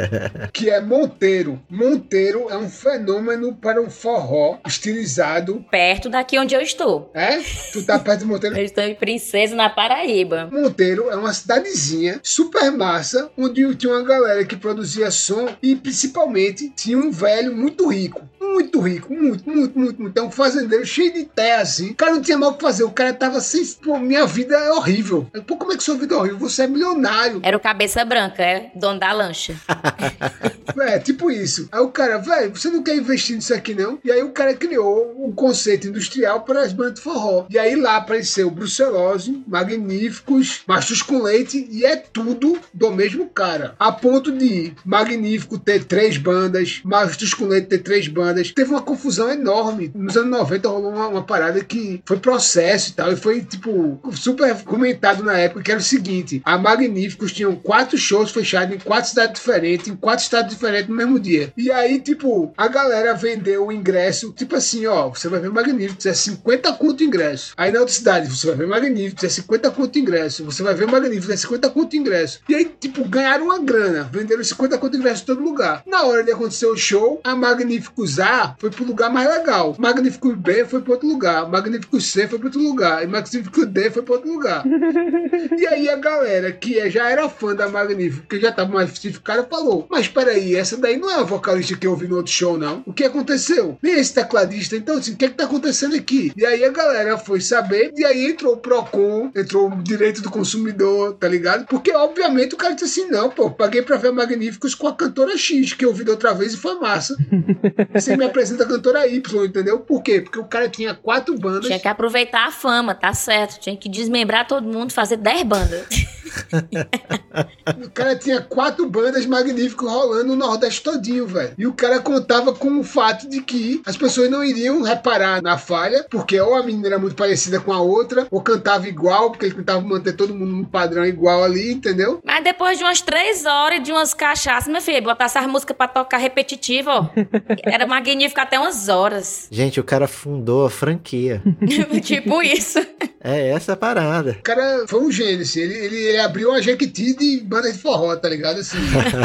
que é Monteiro. Monteiro é um fenômeno para o forró estilizado. Perto daqui onde eu estou. É? Tu tá perto de Monteiro? Eu estou em Princesa, na Paraíba. Monteiro é uma cidadezinha super massa, onde tinha uma galera que produzia som e principalmente tinha um velho muito rico. Muito rico, muito, muito, muito, muito. É um fazendeiro cheio de terra assim. O cara não tinha mal o que fazer, o cara tava assim, pô, minha vida é horrível. Eu, Pô, como é que sua vida é horrível? Você é milionário. Era o Cabeça Branca, é dono da lancha. É, tipo isso. Aí o cara, velho, você não quer investir nisso aqui não? E aí o cara criou um conceito industrial para as bandas de forró. E aí lá apareceu Brucelose, Magníficos, Machos com Leite e é tudo do mesmo cara. A ponto de Magnífico ter três bandas, Machos com Leite ter três bandas. Teve uma confusão enorme. Nos anos 90 rolou uma, uma parada que foi processo e tal, e foi, tipo, super comentado na época, que era o seguinte: a Magníficos tinham quatro shows fechados em quatro cidades diferentes, em quatro estados diferentes no mesmo dia. E aí, tipo, a galera vendeu o ingresso, tipo assim, ó, você vai ver Magníficos, é 50 conto o ingresso. Aí na outra cidade, você vai ver Magníficos, é 50 conto ingresso. Você vai ver Magníficos, é 50 conto ingresso. E aí, tipo, ganharam uma grana, venderam 50 conto ingresso em todo lugar. Na hora de acontecer o show, a Magníficos A foi pro lugar mais legal. Magníficos B foi pro outro lugar. Magníficos C foi pro outro lugar. E Magníficos D foi pro outro lugar. e aí a galera que é, já era fã da Magnífico, que já tava mais justificada, falou: Mas peraí, essa daí não é a vocalista que eu vi no outro show, não. O que aconteceu? Nem esse tecladista. Então, assim, o que é que tá acontecendo aqui? E aí a galera foi saber, e aí entrou o PROCON, entrou o direito do consumidor, tá ligado? Porque, obviamente, o cara disse assim: Não, pô, paguei pra ver Magníficos com a cantora X, que eu vi da outra vez e foi massa. Você me apresenta a cantora Y, entendeu? Por quê? Porque o cara tinha quatro bandas. Tinha que aproveitar a fama, tá certo. Tinha que desmembrar todo mundo, fazer 10 bandas. O cara tinha quatro bandas magníficas rolando no Nordeste todinho, velho. E o cara contava com o fato de que as pessoas não iriam reparar na falha, porque ou a menina era muito parecida com a outra, ou cantava igual, porque ele tentava manter todo mundo no padrão igual ali, entendeu? Mas depois de umas três horas de umas cachaças, meu filho, botar essas músicas pra tocar repetitivo, ó. Era magnífico até umas horas. Gente, o cara fundou a franquia. tipo isso. É essa a parada. O cara foi um gênio, assim. Ele, ele, ele abriu uma jequiti de banda de forró, tá ligado? Assim.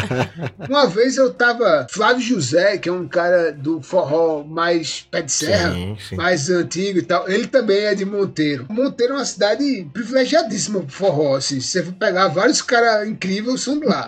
uma vez eu tava. Flávio José, que é um cara do forró mais pé de serra, Sim, sim. mais antigo e tal. Ele também é de Monteiro. Monteiro é uma cidade privilegiadíssima pro forró, assim. Se você for pegar vários caras incríveis, são de lá.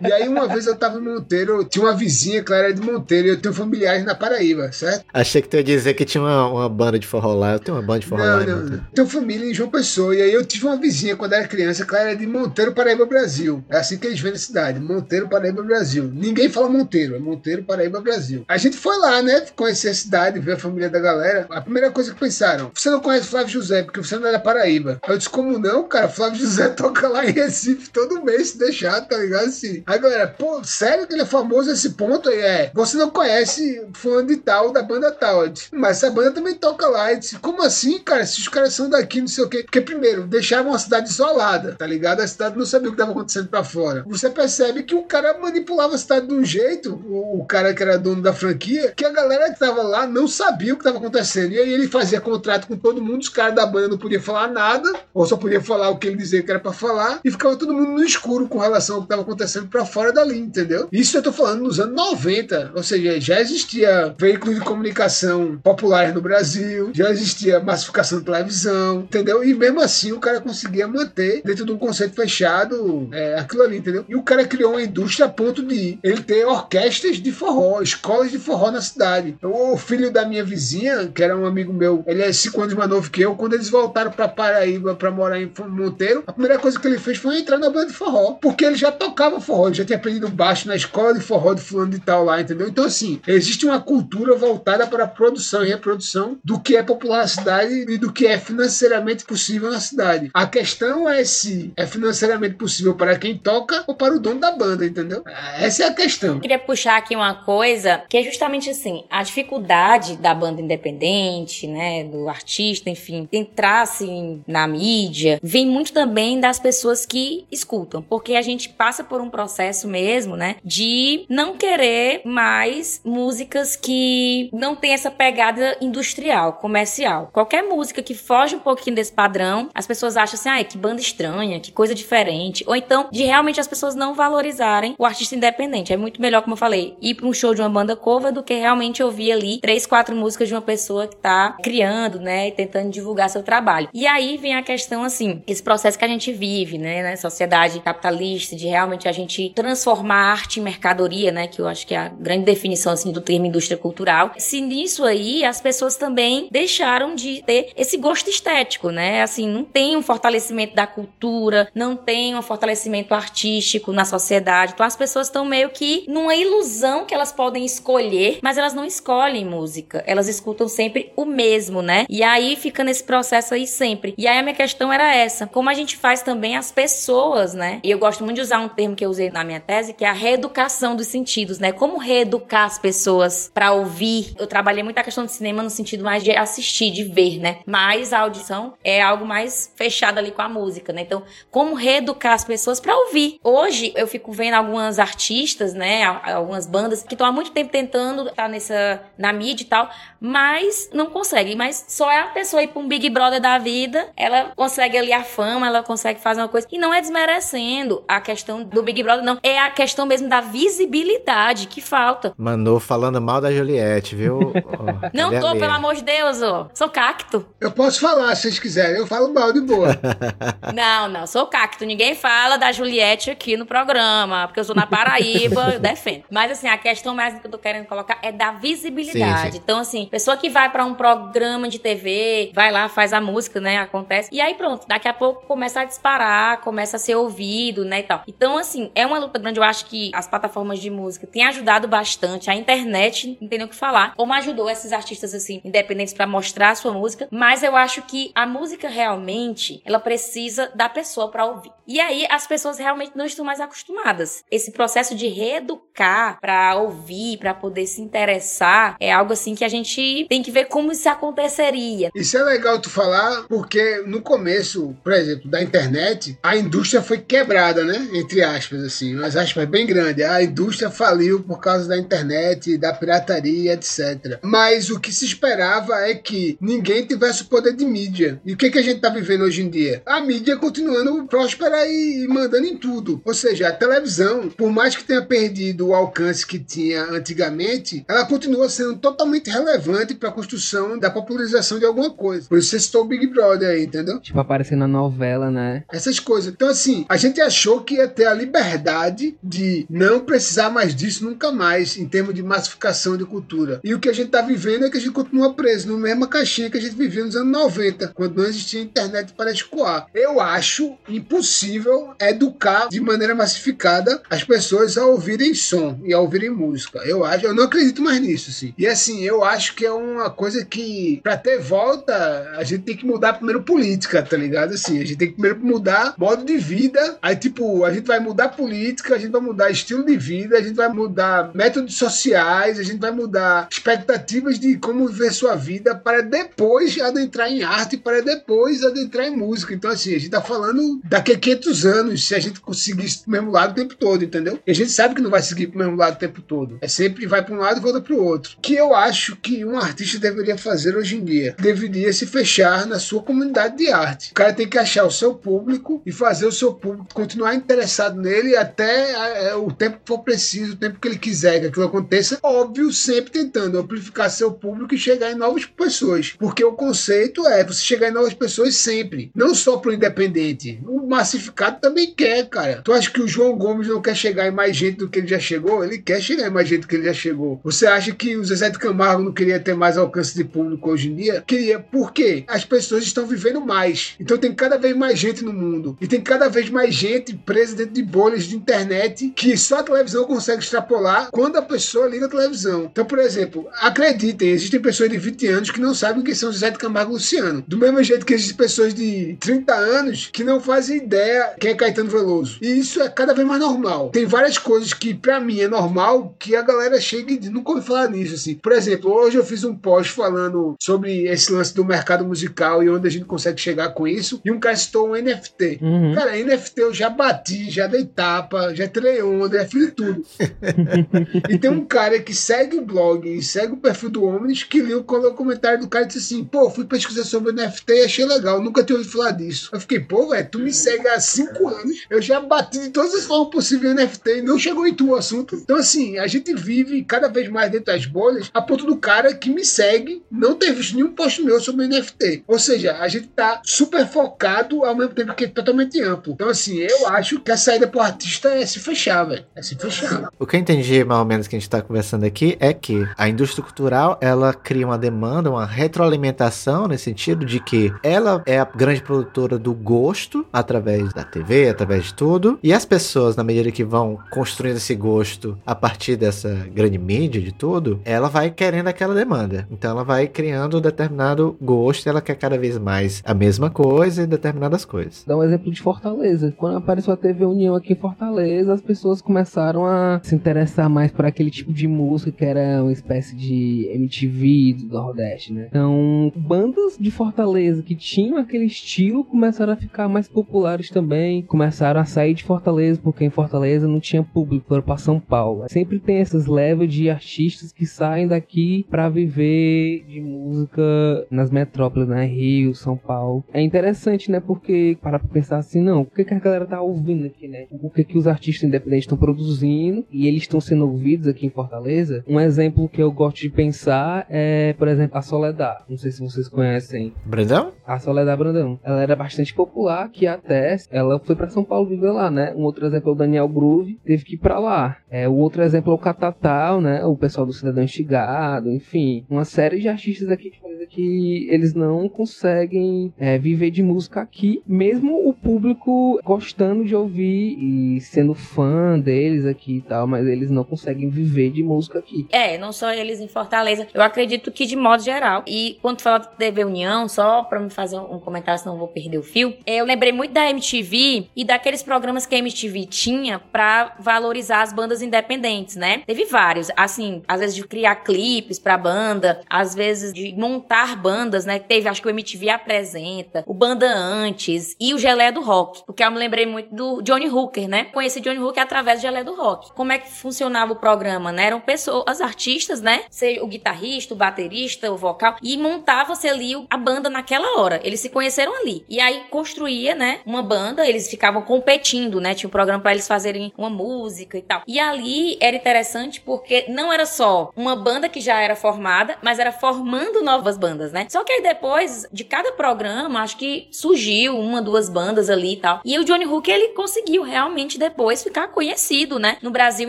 E aí, uma vez eu tava em Monteiro, tinha uma vizinha que era de Monteiro e eu tenho familiares na Paraíba, certo? Achei que tu ia dizer que tinha uma, uma banda de forró lá. Eu tenho uma banda de forró Não, lá. não, não. Tenho família em João Pessoa. E aí eu tive uma vizinha quando era criança, que era de Monteiro, Paraíba, Brasil. É assim que eles vêm na cidade. Monteiro, Paraíba, Brasil. Ninguém fala Monteiro, é Monteiro, Paraíba, Brasil. A gente foi lá, né? Conhecer a cidade, ver a família da galera. A primeira coisa que pensaram: você não conhece Flávio José, porque você não é da Paraíba. Eu disse, como não, cara? Flávio José toca lá em Recife todo mês, se deixar, tá ligado? Assim. Aí, galera, pô, sério que ele é famoso nesse ponto? Aí é, você não conhece fã de tal, da banda tal. Eu disse, mas essa banda também toca lá. Eu disse, como assim, cara? Se os caras são daqui, não sei o quê. Porque, primeiro, deixavam a cidade isolada, tá ligado? A cidade não sabia o que estava acontecendo pra fora. Você percebe que o cara manipulava a cidade de um jeito, o, o cara que era dono da franquia, que a galera que tava lá não sabia o que estava acontecendo. E aí ele fazia contrato com todo mundo, os caras da banda não podiam falar nada, ou só podia falar o que ele dizia que era pra falar, e ficava todo mundo no escuro com relação ao que estava acontecendo pra fora dali, entendeu? Isso eu tô falando nos anos 90, ou seja, já existia veículo de comunicação populares no Brasil, já existia massificação de televisão, entendeu? E mesmo assim o cara conseguia manter dentro de um conceito fechado é, aquilo ali, entendeu? E o cara criou uma indústria a ponto de ele ter orquestras de forró, escolas de forró na cidade. O filho da minha vizinha, que era um amigo meu, ele é cinco anos mais novo que eu, quando eles voltaram pra Paraíba pra morar em Monteiro, a primeira coisa que ele fez foi entrar na banda de forró, porque ele já tocava forró, ele já tinha aprendido baixo na escola de forró de fulano de tal lá, entendeu? Então assim, existe uma cultura voltada para a produção e reprodução do que é popular na cidade e do que é financeiramente possível na cidade. A questão é se é financeiramente possível para quem toca ou para o dono da banda, entendeu? Essa é a questão. Eu queria puxar aqui uma coisa que é justamente assim, a dificuldade da banda independente, né, do artista, enfim, entrar assim na mídia, vem muito também das pessoas que escutam, porque a gente passa por um processo mesmo, né, de não querer mais músicas que não tem essa pegada industrial, comercial. Qualquer música que foge um pouquinho desse padrão, as pessoas acham assim, ah, que banda estranha, que coisa diferente, ou então de realmente as pessoas não valorizarem o artista independente. É muito melhor, como eu falei, ir para um show de uma banda cover do que realmente ouvir ali três, quatro músicas de uma pessoa que tá criando, né, e tentando divulgar seu trabalho. E aí vem a questão assim, esse processo que a gente vive, né, na sociedade capitalista, de realmente a gente transformar a arte em mercadoria, né, que eu acho que é a grande definição assim do termo indústria cultural. Se nisso aí as pessoas também deixaram de ter esse gosto estético, né? Assim, não tem um fortalecimento da cultura, não tem um fortalecimento artístico na sociedade. Então as pessoas estão meio que numa ilusão que elas podem escolher, mas elas não escolhem música. Elas escutam sempre o mesmo, né? E aí fica nesse processo aí sempre. E aí a minha questão era essa: como a gente faz também as pessoas, né? E eu gosto muito de usar um termo que eu usei na minha tese, que é a reeducação dos sentidos, né? Como reeducar as pessoas para ouvir. Eu trabalhei muito a questão do cinema no sentido mais de assistir, de ver, né? Mas a audição é algo mais fechado ali com a música, né? Então, como reeducar as pessoas para ouvir. Hoje eu fico vendo algumas artistas, né, algumas bandas que estão há muito tempo tentando estar tá nessa na mídia e tal, mas não conseguem. Mas só é a pessoa ir para um Big Brother da vida, ela consegue ali a fama, ela consegue fazer uma coisa e não é desmerecendo a questão do Big Brother, não. É a questão mesmo da visibilidade que falta. Mandou falando mal da Juliette, viu? oh, não tô, pelo amor de Deus, ó. Sou cacto. Eu posso falar se vocês quiserem, eu falo mal de boa. não, não, sou cacto. Ninguém fala da Juliette aqui no programa, porque eu sou na Paraíba, eu defendo. Mas assim, a questão mais que eu tô querendo colocar é da visibilidade. Sim, sim. Então, assim, pessoa que vai para um programa de TV, vai lá, faz a música, né? Acontece. E aí pronto, daqui a pouco começa a disparar, começa a ser ouvido, né? E tal. Então, assim, é uma luta grande. Eu acho que as plataformas de música têm ajudado bastante. A internet, não tem nem o que falar. Como ajudou esses artistas, assim, independentes para mostrar a sua música. Mas eu acho que a música realmente, ela precisa da pessoa para ouvir. E aí as pessoas realmente não estão mais acostumadas. Esse processo de reeducar para ouvir, para poder se interessar, é algo assim que a gente tem que ver como isso aconteceria. Isso é legal tu falar, porque no começo, por exemplo, da internet, a indústria foi quebrada, né? Entre aspas, assim, umas aspas bem grandes. A indústria faliu por causa da internet, da pirataria, etc. Mas o que se esperava é que ninguém tivesse o poder de mídia. E o que, que a gente tá vivendo hoje em dia? A mídia continuando próspera e mandando em tudo. Ou seja, a televisão, por mais que tenha perdido o alcance que tinha antigamente, ela continua sendo totalmente relevante para a construção da popularização de alguma coisa. Por isso você citou o Big Brother aí, entendeu? Tipo, aparecendo na novela, né? Essas coisas. Então, assim, a gente achou que ia ter a liberdade de não precisar mais disso nunca mais, em termos de massificação de cultura. E o que a gente tá vivendo é que a gente continua preso na mesma caixinha que a gente vivia nos anos 90, quando não existia internet para escoar. Eu acho impossível educar de maneira massificada as pessoas a ouvirem som e a ouvirem música. Eu acho, eu não acredito mais nisso, assim. E assim, eu acho que é uma coisa que, para ter volta, a gente tem que mudar primeiro política, tá ligado? Assim, a gente tem que primeiro mudar modo de vida. Aí, tipo, a gente vai mudar política, a gente vai mudar estilo de vida, a gente vai mudar métodos sociais, a gente vai mudar expectativas de como viver sua vida para depois adentrar em arte, para depois adentrar em música. Então, assim, a gente tá falando daqui a 500 anos, se a gente conseguir pro mesmo lado o tempo todo, entendeu? E a gente sabe que não vai seguir pro mesmo lado o tempo todo. É sempre vai para um lado e volta pro outro. Que eu acho que um artista deveria fazer hoje em dia. Deveria se fechar na sua comunidade de arte. O cara tem que achar o seu público e fazer o seu público continuar interessado nele até é, o tempo que for preciso, o tempo que ele quiser que aquilo aconteça. Óbvio, sempre tentando amplificar seu público e chegar em novas pessoas. Porque o conceito é você chegar em novas pessoas sempre. Não só pro independente. O massificado também quer, cara. Tu acha que o João Gomes não quer chegar em mais gente do que ele já chegou? Ele quer chegar em mais gente do que ele já chegou. Você acha que o Zezé de Camargo não queria ter mais alcance de público hoje em dia? Queria. Por quê? As pessoas estão vivendo mais. Então tem cada vez mais gente no mundo. E tem cada vez mais gente presa dentro de bolhas de internet que só a televisão consegue extrapolar quando a pessoa liga a televisão. Então, por exemplo, acreditem, existem pessoas de 20 anos que não sabem quem são Zezé de Camargo e Luciano. Do mesmo jeito que existem pessoas de 30 anos que não fazem ideia quem é Caetano Veloso. E isso é cada vez mais normal. Tem várias coisas que para mim é normal que a galera chega e nunca ouvi falar nisso assim. Por exemplo, hoje eu fiz um post falando sobre esse lance do mercado musical e onde a gente consegue chegar com isso. E um cara citou um NFT. Uhum. Cara, NFT eu já bati, já dei tapa, já tirei onda, já fiz tudo. e tem um cara que segue o blog e segue o perfil do Omnis que leu o comentário do cara e disse assim: pô, fui pesquisar sobre NFT e achei legal, nunca tinha ouvido falar disso. Eu fiquei, pô, velho, tu me segue há cinco anos, eu já bati de todas as formas possíveis em NFT e não chegou em tu o assunto. Então, assim, a gente vive cada vez mais dentro das bolhas a ponto do cara que me segue não ter visto nenhum post meu sobre NFT. Ou seja, a gente tá super focado ao mesmo tempo que é totalmente amplo. Então, assim, eu acho que a saída pro artista é se fechar, velho. É se fechar. O que eu entendi, mais ou menos, que a gente tá conversando aqui é que a indústria cultural ela cria uma demanda, uma retroalimentação nesse sentido de que ela é a grande produtora do gosto através da TV, através de tudo. E as pessoas, na medida que vão construindo esse gosto a partir dessa grande mídia de tudo, ela vai querendo aquela demanda. Então ela vai criando um determinado gosto, ela quer cada vez mais a mesma coisa e determinadas coisas. Dá um exemplo de Fortaleza. Quando apareceu a TV União aqui em Fortaleza, as pessoas começaram a se interessar mais por aquele tipo de música que era uma espécie de MTV do Nordeste, né? Então, bandas de Fortaleza que tinham aquele estilo começaram a ficar mais populares também, começaram a sair de Fortaleza porque em Fortaleza não tinha público, foram para São Paulo. Sempre tem essas levas de artistas que saem daqui para viver de música nas metrópoles, né? Rio, São Paulo. É interessante, né? Porque para pensar assim, não, o que, que a galera tá ouvindo aqui, né? O que, que os artistas independentes estão produzindo e eles estão sendo ouvidos aqui em Fortaleza. Um exemplo que eu gosto de pensar é, por exemplo, a Soledad. Não sei se vocês conhecem. Brandão? A Soledad Brandão. Ela era bastante popular, que até ela foi para São Paulo viver lá, né? Um outro exemplo é o Daniel Groove, teve que ir para lá. É, o outro exemplo é o Catatal, né? O pessoal do Cidadão Instigado, enfim. Uma série de artistas aqui que eles não conseguem é, viver de música aqui, mesmo o público gostando de ouvir e sendo fã deles aqui e tal, mas eles não conseguem viver de música aqui. É, não só eles em Fortaleza. Eu acredito que de modo geral. E quando fala de TV União, só pra me fazer um comentário, senão eu vou perder o fio, eu lembrei muito da MTV e daqueles programas que a MTV tinha pra valorizar as bandas independentes, né? Teve vários, assim, às vezes de criar clipes pra banda, às vezes de montar bandas, né? Teve, acho que o MTV apresenta, o Banda Antes e o Gelé do Rock, porque eu me lembrei muito do Johnny Hooker, né? Conheci Johnny Hooker através do Gelé do Rock. Como é que funcionava o programa, né? Eram pessoas, artistas, né? Seja o guitarrista, o baterista, o vocal, e montava-se ali a banda naquela hora. Eles se conheceram ali. E aí construía, né, uma banda, eles ficavam competindo, né? Tinha um programa para eles fazerem uma música e tal. E ali era interessante porque não era só uma banda que já era formada, mas era formando novas bandas, né? Só que aí depois de cada programa, acho que surgiu uma, duas bandas ali e tal. E o Johnny Hook ele conseguiu realmente depois ficar conhecido, né, no Brasil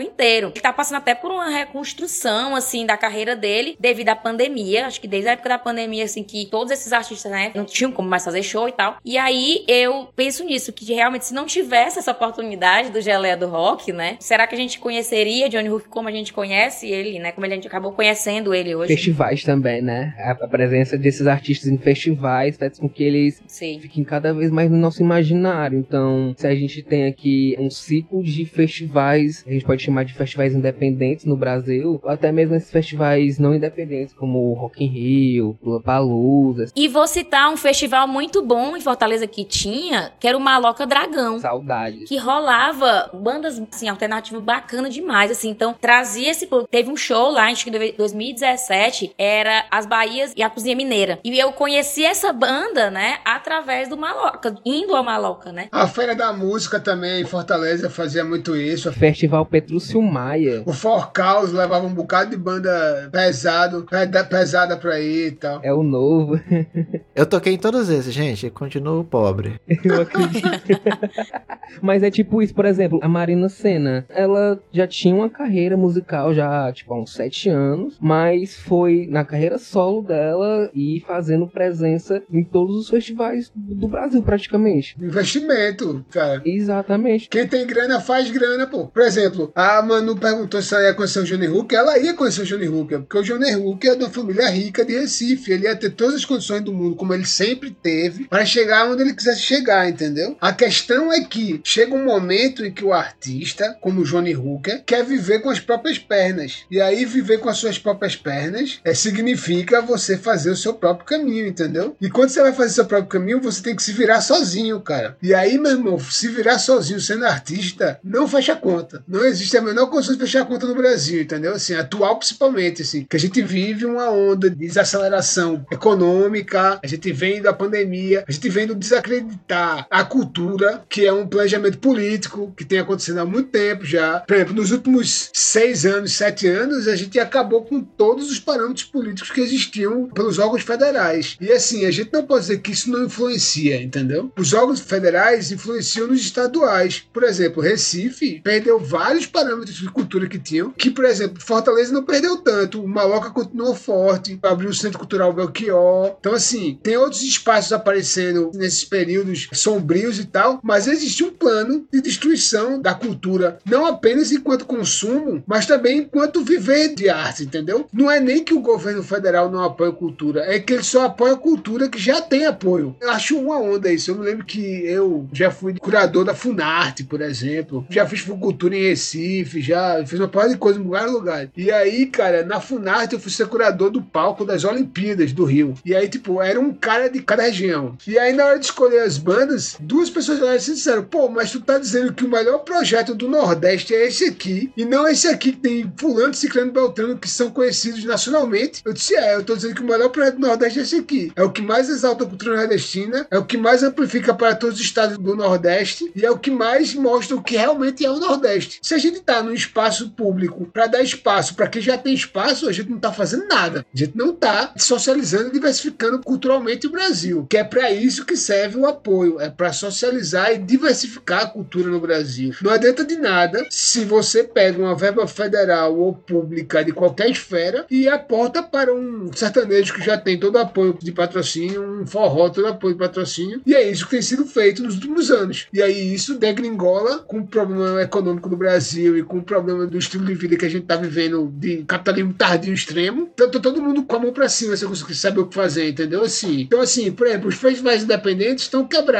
inteiro. Ele tá passando até por uma reconstrução assim da carreira dele devido à pandemia. Acho que desde a época da pandemia assim que todos esses artistas, né, não tinham como mais fazer show e tal. E aí eu penso nisso que realmente se não tivesse essa oportunidade do Geleia do Rock, né, será que a gente conheceria Johnny Hook como a gente conhece ele, né, como a gente acabou conhecendo ele hoje? Festivais também, né? A presença desses artistas em festivais faz com que eles Sim. fiquem cada vez mais no nosso imaginário. Então, se a gente tem aqui um ciclo de festivais, a gente pode chamar de festivais independentes no Brasil, ou até mesmo esses festivais não independentes, como o Rock in Rio, Lollapalooza, E vou citar um festival muito bom em Fortaleza que tinha, que era o Maloca Dragão. saudades. que rolava bandas assim alternativo bacana demais assim então trazia esse teve um show lá acho que em 2017 era as Bahias e a Cozinha Mineira e eu conheci essa banda né através do Maloca indo ao Maloca né A Feira da Música também em Fortaleza fazia muito isso. Festival Petrúcio Maia. O Forcaus levava um bocado de banda pesado, pe- pesada pra ir e tal. É o novo. Eu toquei em todos esses, gente, e continuo pobre. Eu acredito. Mas é tipo isso, por exemplo, a Marina Senna, ela já tinha uma carreira musical já, tipo, há uns sete anos, mas foi na carreira solo dela e fazendo presença em todos os festivais do Brasil, praticamente. Investimento, cara. Exatamente. Quem tem grana faz grana, pô. Por exemplo, a Manu perguntou se ela ia conhecer o Johnny Hooker. Ela ia conhecer o Johnny Hooker, porque o Johnny Hooker é de uma família rica de Recife. Ele ia ter todas as condições do mundo, como ele sempre teve, para chegar onde ele quisesse chegar, entendeu? A questão é que chega um momento em que o artista, como o Johnny Hooker, quer viver com as próprias pernas. E aí, viver com as suas próprias pernas é, significa você fazer o seu próprio caminho, entendeu? E quando você vai fazer seu próprio caminho, você tem que se virar sozinho, cara. E aí, meu irmão, se virar sozinho sendo artista, não fecha conta. Não existe a menor condição de fechar conta no Brasil, entendeu? Assim, atual principalmente, assim, que a gente vive uma onda de desaceleração econômica, a gente vem da pandemia, a gente vem do desacreditar a cultura, que é um planejamento político que tem acontecido há muito tempo já. Por exemplo, nos últimos seis anos, sete anos, a gente acabou com todos os parâmetros políticos que existiam, pelo pelos órgãos federais. E assim, a gente não pode dizer que isso não influencia, entendeu? Os órgãos federais influenciam nos estaduais. Por exemplo, Recife perdeu vários parâmetros de cultura que tinham, que, por exemplo, Fortaleza não perdeu tanto, o Maloca continuou forte, abriu o Centro Cultural Belchior. Então, assim, tem outros espaços aparecendo nesses períodos sombrios e tal, mas existe um plano de destruição da cultura, não apenas enquanto consumo, mas também enquanto viver de arte, entendeu? Não é nem que o governo federal não apoia cultura, é que ele só apoia cultura que já tem apoio. Eu acho uma onda isso. Eu me lembro que eu já fui curador da Funarte, por exemplo, já fiz cultura em Recife, já fiz uma porrada de coisa em vários lugares. E aí, cara, na Funarte eu fui ser curador do palco das Olimpíadas do Rio. E aí, tipo, era um cara de cada região. E aí, na hora de escolher as bandas, duas pessoas lá disseram: pô, mas tu tá dizendo que o melhor projeto do Nordeste é esse aqui, e não esse aqui que tem Fulano, Ciclano Beltrano, que são conhecidos nacionalmente. Eu disse: é, eu tô dizendo que o melhor projeto do Nordeste é esse aqui. É o que mais exalta a cultura nordestina, é o que mais amplifica para todos os estados do Nordeste, e é o que mais mostra o que realmente é o Nordeste. Se a gente tá num espaço público para dar espaço para quem já tem espaço, a gente não tá fazendo nada. A gente não tá socializando e diversificando culturalmente o Brasil, que é para isso que serve o apoio, é para socializar e diversificar a cultura no Brasil. Não adianta de nada se você pega uma verba federal ou pública de qualquer esfera e aporta para um sertanejo que já tem todo apoio de patrocínio, um forró todo apoio de patrocínio, e é isso que tem sido feito nos últimos anos. E aí isso degringola com o problema econômico do Brasil e com o problema do estilo de vida que a gente está vivendo de capitalismo tardio extremo. Então tá todo mundo com a mão para cima, você consegue saber o que fazer, entendeu? Assim. Então assim, por exemplo, os festivais independentes estão quebrados.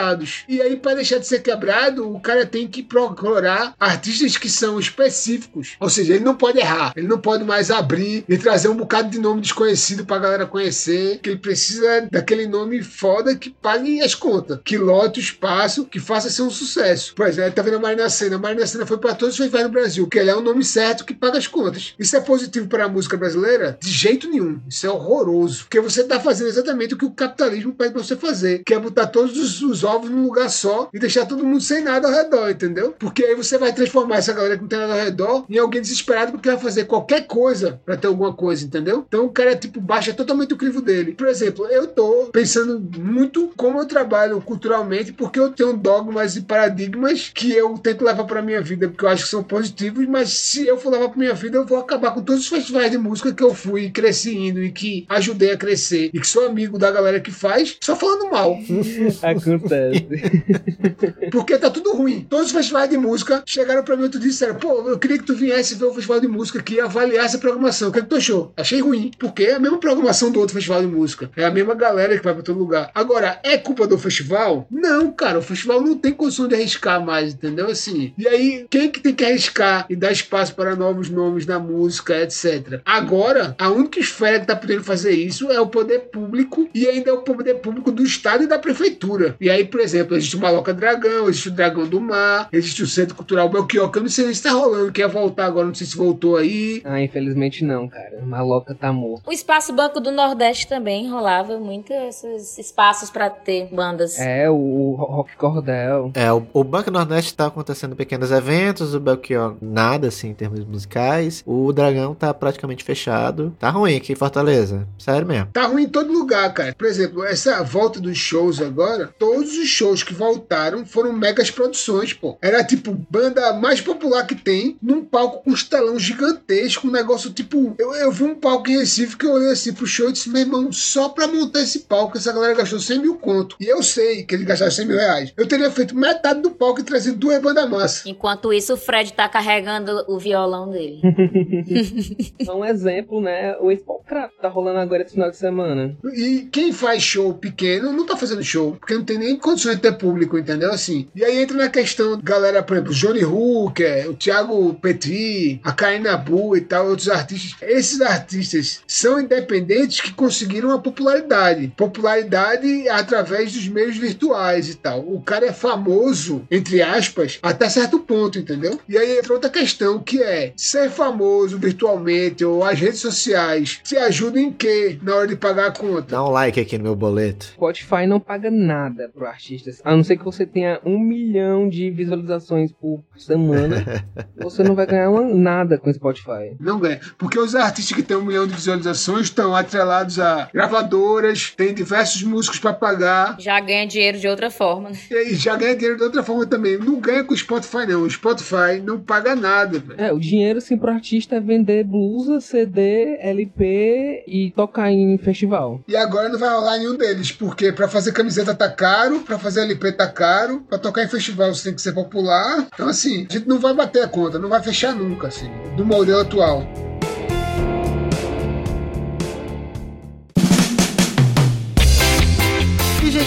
E aí para deixar de ser quebrado, o cara tem que procurar artistas que são específicos. Ou seja, ele não pode errar. Ele não pode mais abrir e trazer um bocado de nome desconhecido pra galera conhecer. Que ele precisa daquele nome foda que pague as contas. Que lote o espaço, que faça ser um sucesso. Por exemplo, tá vendo a Marina Senna. A Marina Senna foi pra todos os festivais do Brasil. Que ele é o nome certo que paga as contas. Isso é positivo para a música brasileira? De jeito nenhum. Isso é horroroso. Porque você tá fazendo exatamente o que o capitalismo pede pra você fazer. Que é botar todos os, os ovos num lugar só e deixar todo mundo sem nada ao redor, entendeu? Porque aí você vai transformar essa galera que não tem nada ao redor em alguém desesperado porque vai fazer qualquer coisa para ter alguma coisa, entendeu? Então o cara, tipo, baixa totalmente o crivo dele. Por exemplo, eu tô pensando muito como eu trabalho culturalmente porque eu tenho dogmas e paradigmas que eu tento levar para minha vida porque eu acho que são positivos, mas se eu for levar para minha vida, eu vou acabar com todos os festivais de música que eu fui e cresci indo e que ajudei a crescer e que sou amigo da galera que faz, só falando mal. Acontece. Porque tá tudo ruim. Todos os festivais de música chegaram pra mim e disseram: pô, eu queria que tu viesse ver o festival de música aqui e avaliasse a programação. O que, é que tu achou? Achei ruim. Porque é a mesma programação do outro festival de música. É a mesma galera que vai pra todo lugar. Agora, é culpa do festival? Não, cara. O festival não tem condição de arriscar mais, entendeu? Assim. E aí, quem que tem que arriscar e dar espaço para novos nomes na música, etc. Agora, a única esfera que tá podendo fazer isso é o poder público e ainda é o poder público do Estado e da Prefeitura. E aí, por exemplo, existe o Maloca Dragão, existe o Dragão do Mar, existe o Centro Cultural Belchior, que eu não sei nem se tá rolando, quer voltar agora, não sei se voltou aí. Ah, infelizmente não, cara. Maloca tá morto. O Espaço Banco do Nordeste também rolava muito esses espaços para ter bandas. É, o Rock Cordel. É, o, o Banco Nordeste tá acontecendo pequenos eventos, o Belchior nada, assim, em termos musicais. O Dragão tá praticamente fechado. Tá ruim aqui em Fortaleza. Sério mesmo. Tá ruim em todo lugar, cara. Por exemplo, essa volta dos shows agora, todos os shows que voltaram foram megas produções, pô. Era tipo banda mais popular que tem, num palco com um estelão gigantesco, um negócio tipo. Eu, eu vi um palco em Recife que eu olhei assim pro show e disse, meu irmão, só pra montar esse palco, essa galera gastou 100 mil conto. E eu sei que eles gastaram 100 mil reais. Eu teria feito metade do palco e trazido duas bandas massa. Enquanto isso, o Fred tá carregando o violão dele. um exemplo, né? O Spolcraft tá rolando agora esse final de semana. E quem faz show pequeno não tá fazendo show, porque não tem nem condições de ter público, entendeu? Assim. E aí entra na questão, galera, por exemplo, Johnny Hooker, o Thiago Petri, a Karina Bu e tal, outros artistas. Esses artistas são independentes que conseguiram a popularidade. Popularidade através dos meios virtuais e tal. O cara é famoso, entre aspas, até certo ponto, entendeu? E aí entra outra questão, que é ser famoso virtualmente ou as redes sociais te ajudam em quê na hora de pagar a conta? Dá um like aqui no meu boleto. Spotify não paga nada pro artista. A não ser que você tenha um milhão de visualizações por semana. você não vai ganhar uma- nada com o Spotify. Não ganha. Porque os artistas que têm um milhão de visualizações estão atrelados a gravadoras, tem diversos músicos para pagar. Já ganha dinheiro de outra forma. Né? E já ganha dinheiro de outra forma também. Não ganha com o Spotify, não. O Spotify não paga nada. Véio. É, o dinheiro, sim, pro artista é vender blusa, CD, LP e tocar em festival. E agora não vai rolar nenhum deles, porque para fazer camiseta tá caro, para fazer LP tá caro, para tocar em festival você tem que ser popular. Então, assim, a gente não vai bater a conta, não vai fechar nunca, assim, do modelo atual.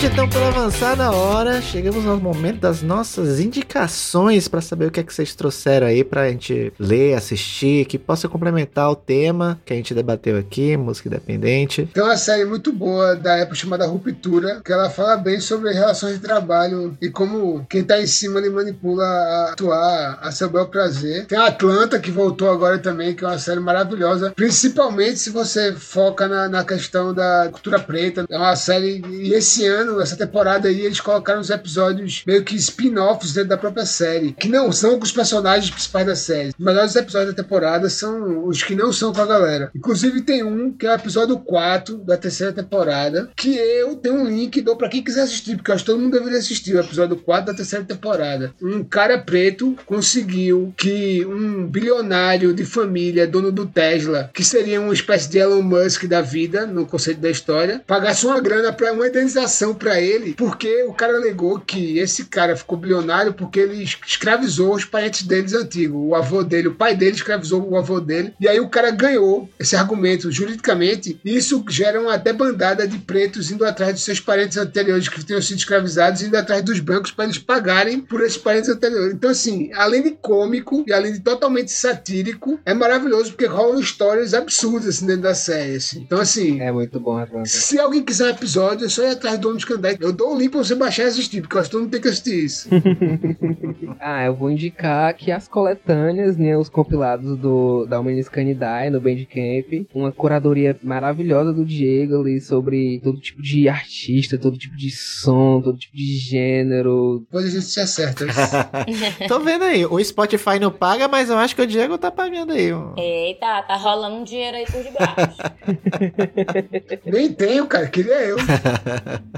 Gente, então, pela avançada hora, chegamos ao momento das nossas indicações para saber o que é que vocês trouxeram aí pra gente ler, assistir, que possa complementar o tema que a gente debateu aqui, música independente. Tem uma série muito boa da época chamada Ruptura, que ela fala bem sobre relações de trabalho e como quem tá em cima ele manipula a atuar a seu bel prazer. Tem a Atlanta, que voltou agora também, que é uma série maravilhosa, principalmente se você foca na, na questão da cultura preta. É uma série, e esse ano ano, essa temporada aí, eles colocaram os episódios meio que spin-offs dentro da própria série, que não são com os personagens principais da série. Os melhores episódios da temporada são os que não são com a galera. Inclusive tem um, que é o episódio 4 da terceira temporada, que eu tenho um link e dou pra quem quiser assistir, porque eu acho que todo mundo deveria assistir o episódio 4 da terceira temporada. Um cara preto conseguiu que um bilionário de família, dono do Tesla, que seria uma espécie de Elon Musk da vida, no conceito da história, pagasse uma grana para uma indenização para ele porque o cara alegou que esse cara ficou bilionário porque ele escravizou os parentes deles antigos. O avô dele, o pai dele escravizou o avô dele. E aí o cara ganhou esse argumento juridicamente. E isso gera uma debandada de pretos indo atrás dos seus parentes anteriores que tenham sido escravizados, indo atrás dos bancos para eles pagarem por esses parentes anteriores. Então, assim, além de cômico e além de totalmente satírico, é maravilhoso porque rolam histórias absurdas assim, dentro da série. Assim. Então, assim. É muito bom, Atlanta. Se alguém quiser um episódio, é só ir atrás do eu dou o link pra você baixar e assistir, porque eu acho que todo mundo tem que assistir isso. ah, eu vou indicar que as coletâneas, né, os compilados do, da Humanis Canidae no Bandcamp, uma curadoria maravilhosa do Diego ali sobre todo tipo de artista, todo tipo de som, todo tipo de gênero. Depois a gente se acerta. Tô vendo aí, o Spotify não paga, mas eu acho que o Diego tá pagando aí. Eita, tá rolando um dinheiro aí por debaixo. Nem tenho, cara, queria eu.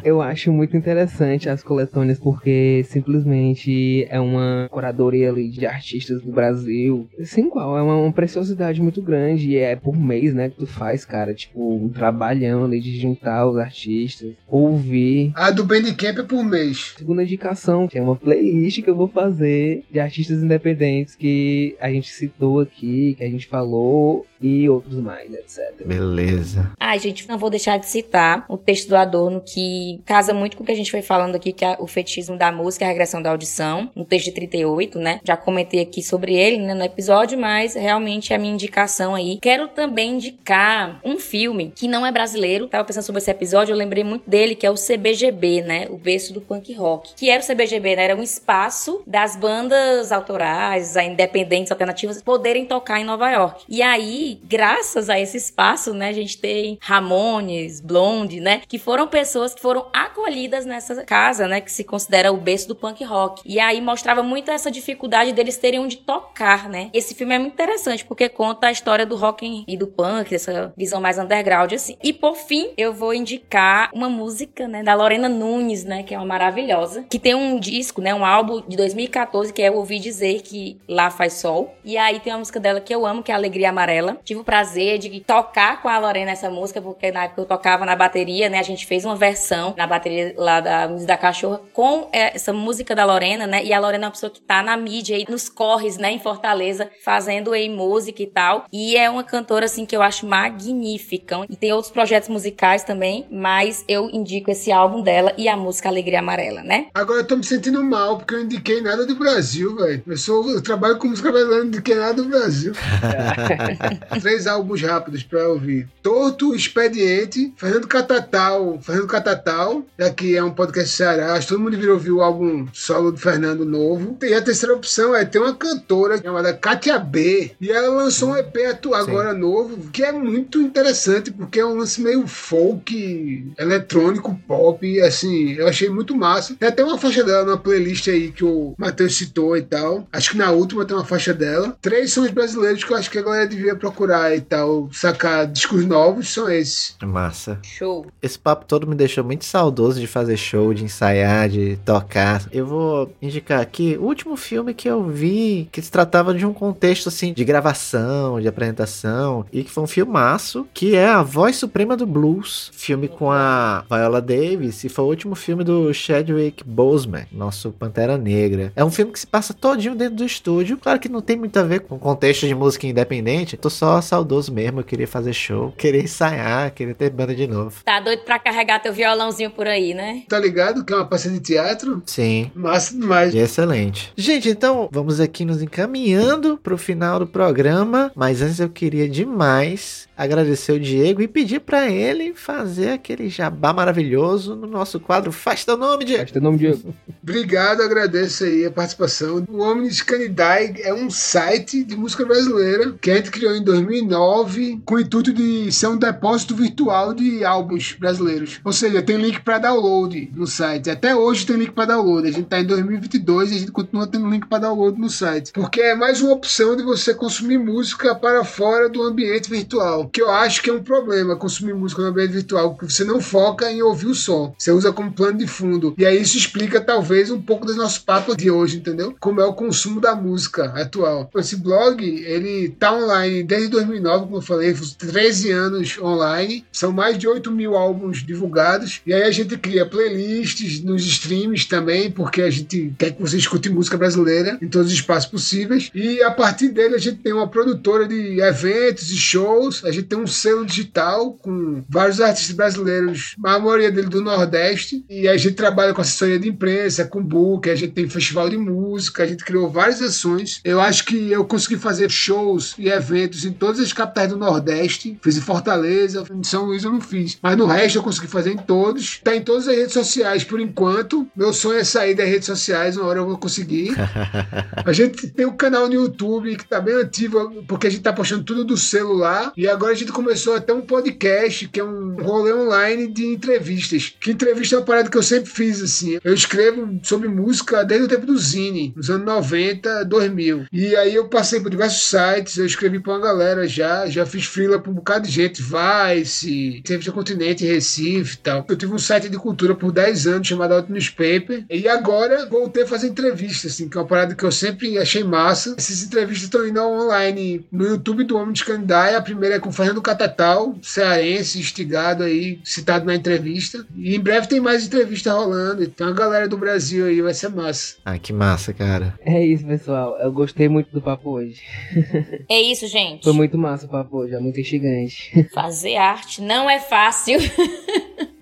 eu eu acho muito interessante as coletâneas porque simplesmente é uma curadoria ali de artistas do Brasil. Sem qual, é uma, uma, preciosidade muito grande e é por mês, né, que tu faz, cara, tipo, um trabalhão ali de juntar os artistas, ouvir. A do Bandcamp é por mês. Segunda indicação, tem uma playlist que eu vou fazer de artistas independentes que a gente citou aqui, que a gente falou e outros mais, etc. Beleza. Ai, gente, não vou deixar de citar o texto do Adorno que casa muito com o que a gente foi falando aqui, que é o fetichismo da música e a regressão da audição, no texto de 38, né? Já comentei aqui sobre ele né, no episódio, mas realmente é a minha indicação aí. Quero também indicar um filme que não é brasileiro. Tava pensando sobre esse episódio, eu lembrei muito dele, que é o CBGB, né? O berço do punk rock. Que era o CBGB, né? Era um espaço das bandas autorais, independentes, alternativas, poderem tocar em Nova York. E aí, graças a esse espaço, né, a gente tem Ramones, Blonde, né? Que foram pessoas que foram acolhidas nessa casa, né, que se considera o berço do punk rock. E aí mostrava muito essa dificuldade deles terem onde tocar, né? Esse filme é muito interessante porque conta a história do rock e do punk, essa visão mais underground assim. E por fim, eu vou indicar uma música, né, da Lorena Nunes, né, que é uma maravilhosa, que tem um disco, né, um álbum de 2014 que é Eu Ouvi Dizer que Lá Faz Sol. E aí tem uma música dela que eu amo, que é Alegria Amarela. Tive o prazer de tocar com a Lorena essa música porque na época eu tocava na bateria, né, a gente fez uma versão na bateria lá da Música da Cachorra com essa música da Lorena, né? E a Lorena é uma pessoa que tá na mídia aí, nos corres, né, em Fortaleza, fazendo aí música e tal. E é uma cantora, assim, que eu acho magnífica. E tem outros projetos musicais também, mas eu indico esse álbum dela e a música Alegria Amarela, né? Agora eu tô me sentindo mal, porque eu indiquei nada do Brasil, velho. Eu, sou, eu trabalho com música brasileira, não indiquei nada do Brasil. Três álbuns rápidos pra ouvir. Torto, Expediente, Fernando Catatal, Fernando Catatal Natal, aqui é um podcast Ceará, todo mundo virou ouvir o álbum solo do Fernando novo. E a terceira opção é ter uma cantora chamada Katia B, e ela lançou um EP agora Sim. novo, que é muito interessante, porque é um lance meio folk, eletrônico, pop, assim, eu achei muito massa. Tem até uma faixa dela na playlist aí que o Matheus citou e tal. Acho que na última tem uma faixa dela. Três sons brasileiros que eu acho que a galera devia procurar procurar e tal, sacar discos novos, são esses. Massa. Show. Esse papo todo me deixou muito saudoso de fazer show, de ensaiar, de tocar. Eu vou indicar aqui o último filme que eu vi que se tratava de um contexto assim de gravação, de apresentação e que foi um filmaço, que é A Voz Suprema do Blues, filme com a Viola Davis e foi o último filme do Chadwick Boseman, nosso Pantera Negra. É um filme que se passa todinho dentro do estúdio. Claro que não tem muito a ver com o contexto de música independente. Tô só saudoso mesmo, eu queria fazer show, queria ensaiar, queria ter banda de novo. Tá doido pra carregar teu violãozinho por aí, né? Tá ligado que é uma peça de teatro? Sim. Massa demais. E excelente. Gente, então vamos aqui nos encaminhando pro final do programa, mas antes eu queria demais agradecer o Diego e pedir para ele fazer aquele jabá maravilhoso no nosso quadro Faz teu nome, Diego. Faz teu nome, Diego. Obrigado, agradeço aí a participação. O Omnis Canidae é um site de música brasileira que a gente criou em 2009 com o intuito de ser um depósito virtual de álbuns brasileiros. Ou seja, tem link para download no site. Até hoje tem link para download. A gente tá em 2022 e a gente continua tendo link para download no site. Porque é mais uma opção de você consumir música para fora do ambiente virtual que eu acho que é um problema consumir música no ambiente virtual, porque você não foca em ouvir o som, você usa como plano de fundo. E aí isso explica talvez um pouco do nosso papo de hoje, entendeu? Como é o consumo da música atual. Esse blog, ele tá online desde 2009, como eu falei, 13 anos online, são mais de 8 mil álbuns divulgados, e aí a gente cria playlists nos streams também, porque a gente quer que você escute música brasileira em todos os espaços possíveis, e a partir dele a gente tem uma produtora de eventos e shows, a gente tem um selo digital com vários artistas brasileiros, a maioria dele do Nordeste, e a gente trabalha com assessoria de imprensa, com book, a gente tem festival de música, a gente criou várias ações. Eu acho que eu consegui fazer shows e eventos em todas as capitais do Nordeste. Fiz em Fortaleza, em São Luís eu não fiz, mas no resto eu consegui fazer em todos. Tá em todas as redes sociais por enquanto. Meu sonho é sair das redes sociais, uma hora eu vou conseguir. a gente tem um canal no YouTube que tá bem ativo, porque a gente tá postando tudo do celular e agora a gente começou até um podcast, que é um rolê online de entrevistas. Que entrevista é uma parada que eu sempre fiz, assim. Eu escrevo sobre música desde o tempo do Zine, nos anos 90, 2000. E aí eu passei por diversos sites, eu escrevi pra uma galera já, já fiz freela pra um bocado de gente, Vice, Entrevista Continente, Recife e tal. Eu tive um site de cultura por 10 anos chamado Out Newspaper. E agora voltei a fazer entrevistas, assim, que é uma parada que eu sempre achei massa. Essas entrevistas estão indo online no YouTube do Homem de Candidaia. A primeira é com Fernando Catatal, cearense, instigado aí, citado na entrevista. E em breve tem mais entrevista rolando. Então a galera do Brasil aí vai ser massa. Ah, que massa, cara. É isso, pessoal. Eu gostei muito do papo hoje. É isso, gente. Foi muito massa o papo hoje, é muito instigante. Fazer arte não é fácil.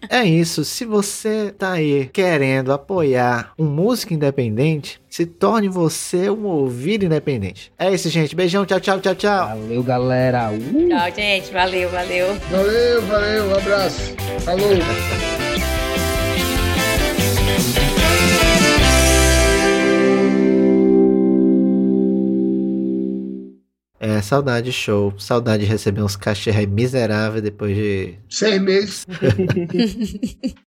É isso. Se você tá aí querendo apoiar um músico independente, se torne você um ouvido independente. É isso, gente. Beijão, tchau, tchau, tchau, tchau. Valeu, galera. Uh! Tchau, gente. Valeu, valeu. Valeu, valeu, um abraço. Falou. É, saudade show. Saudade de receber uns cachê miseráveis depois de Seis meses.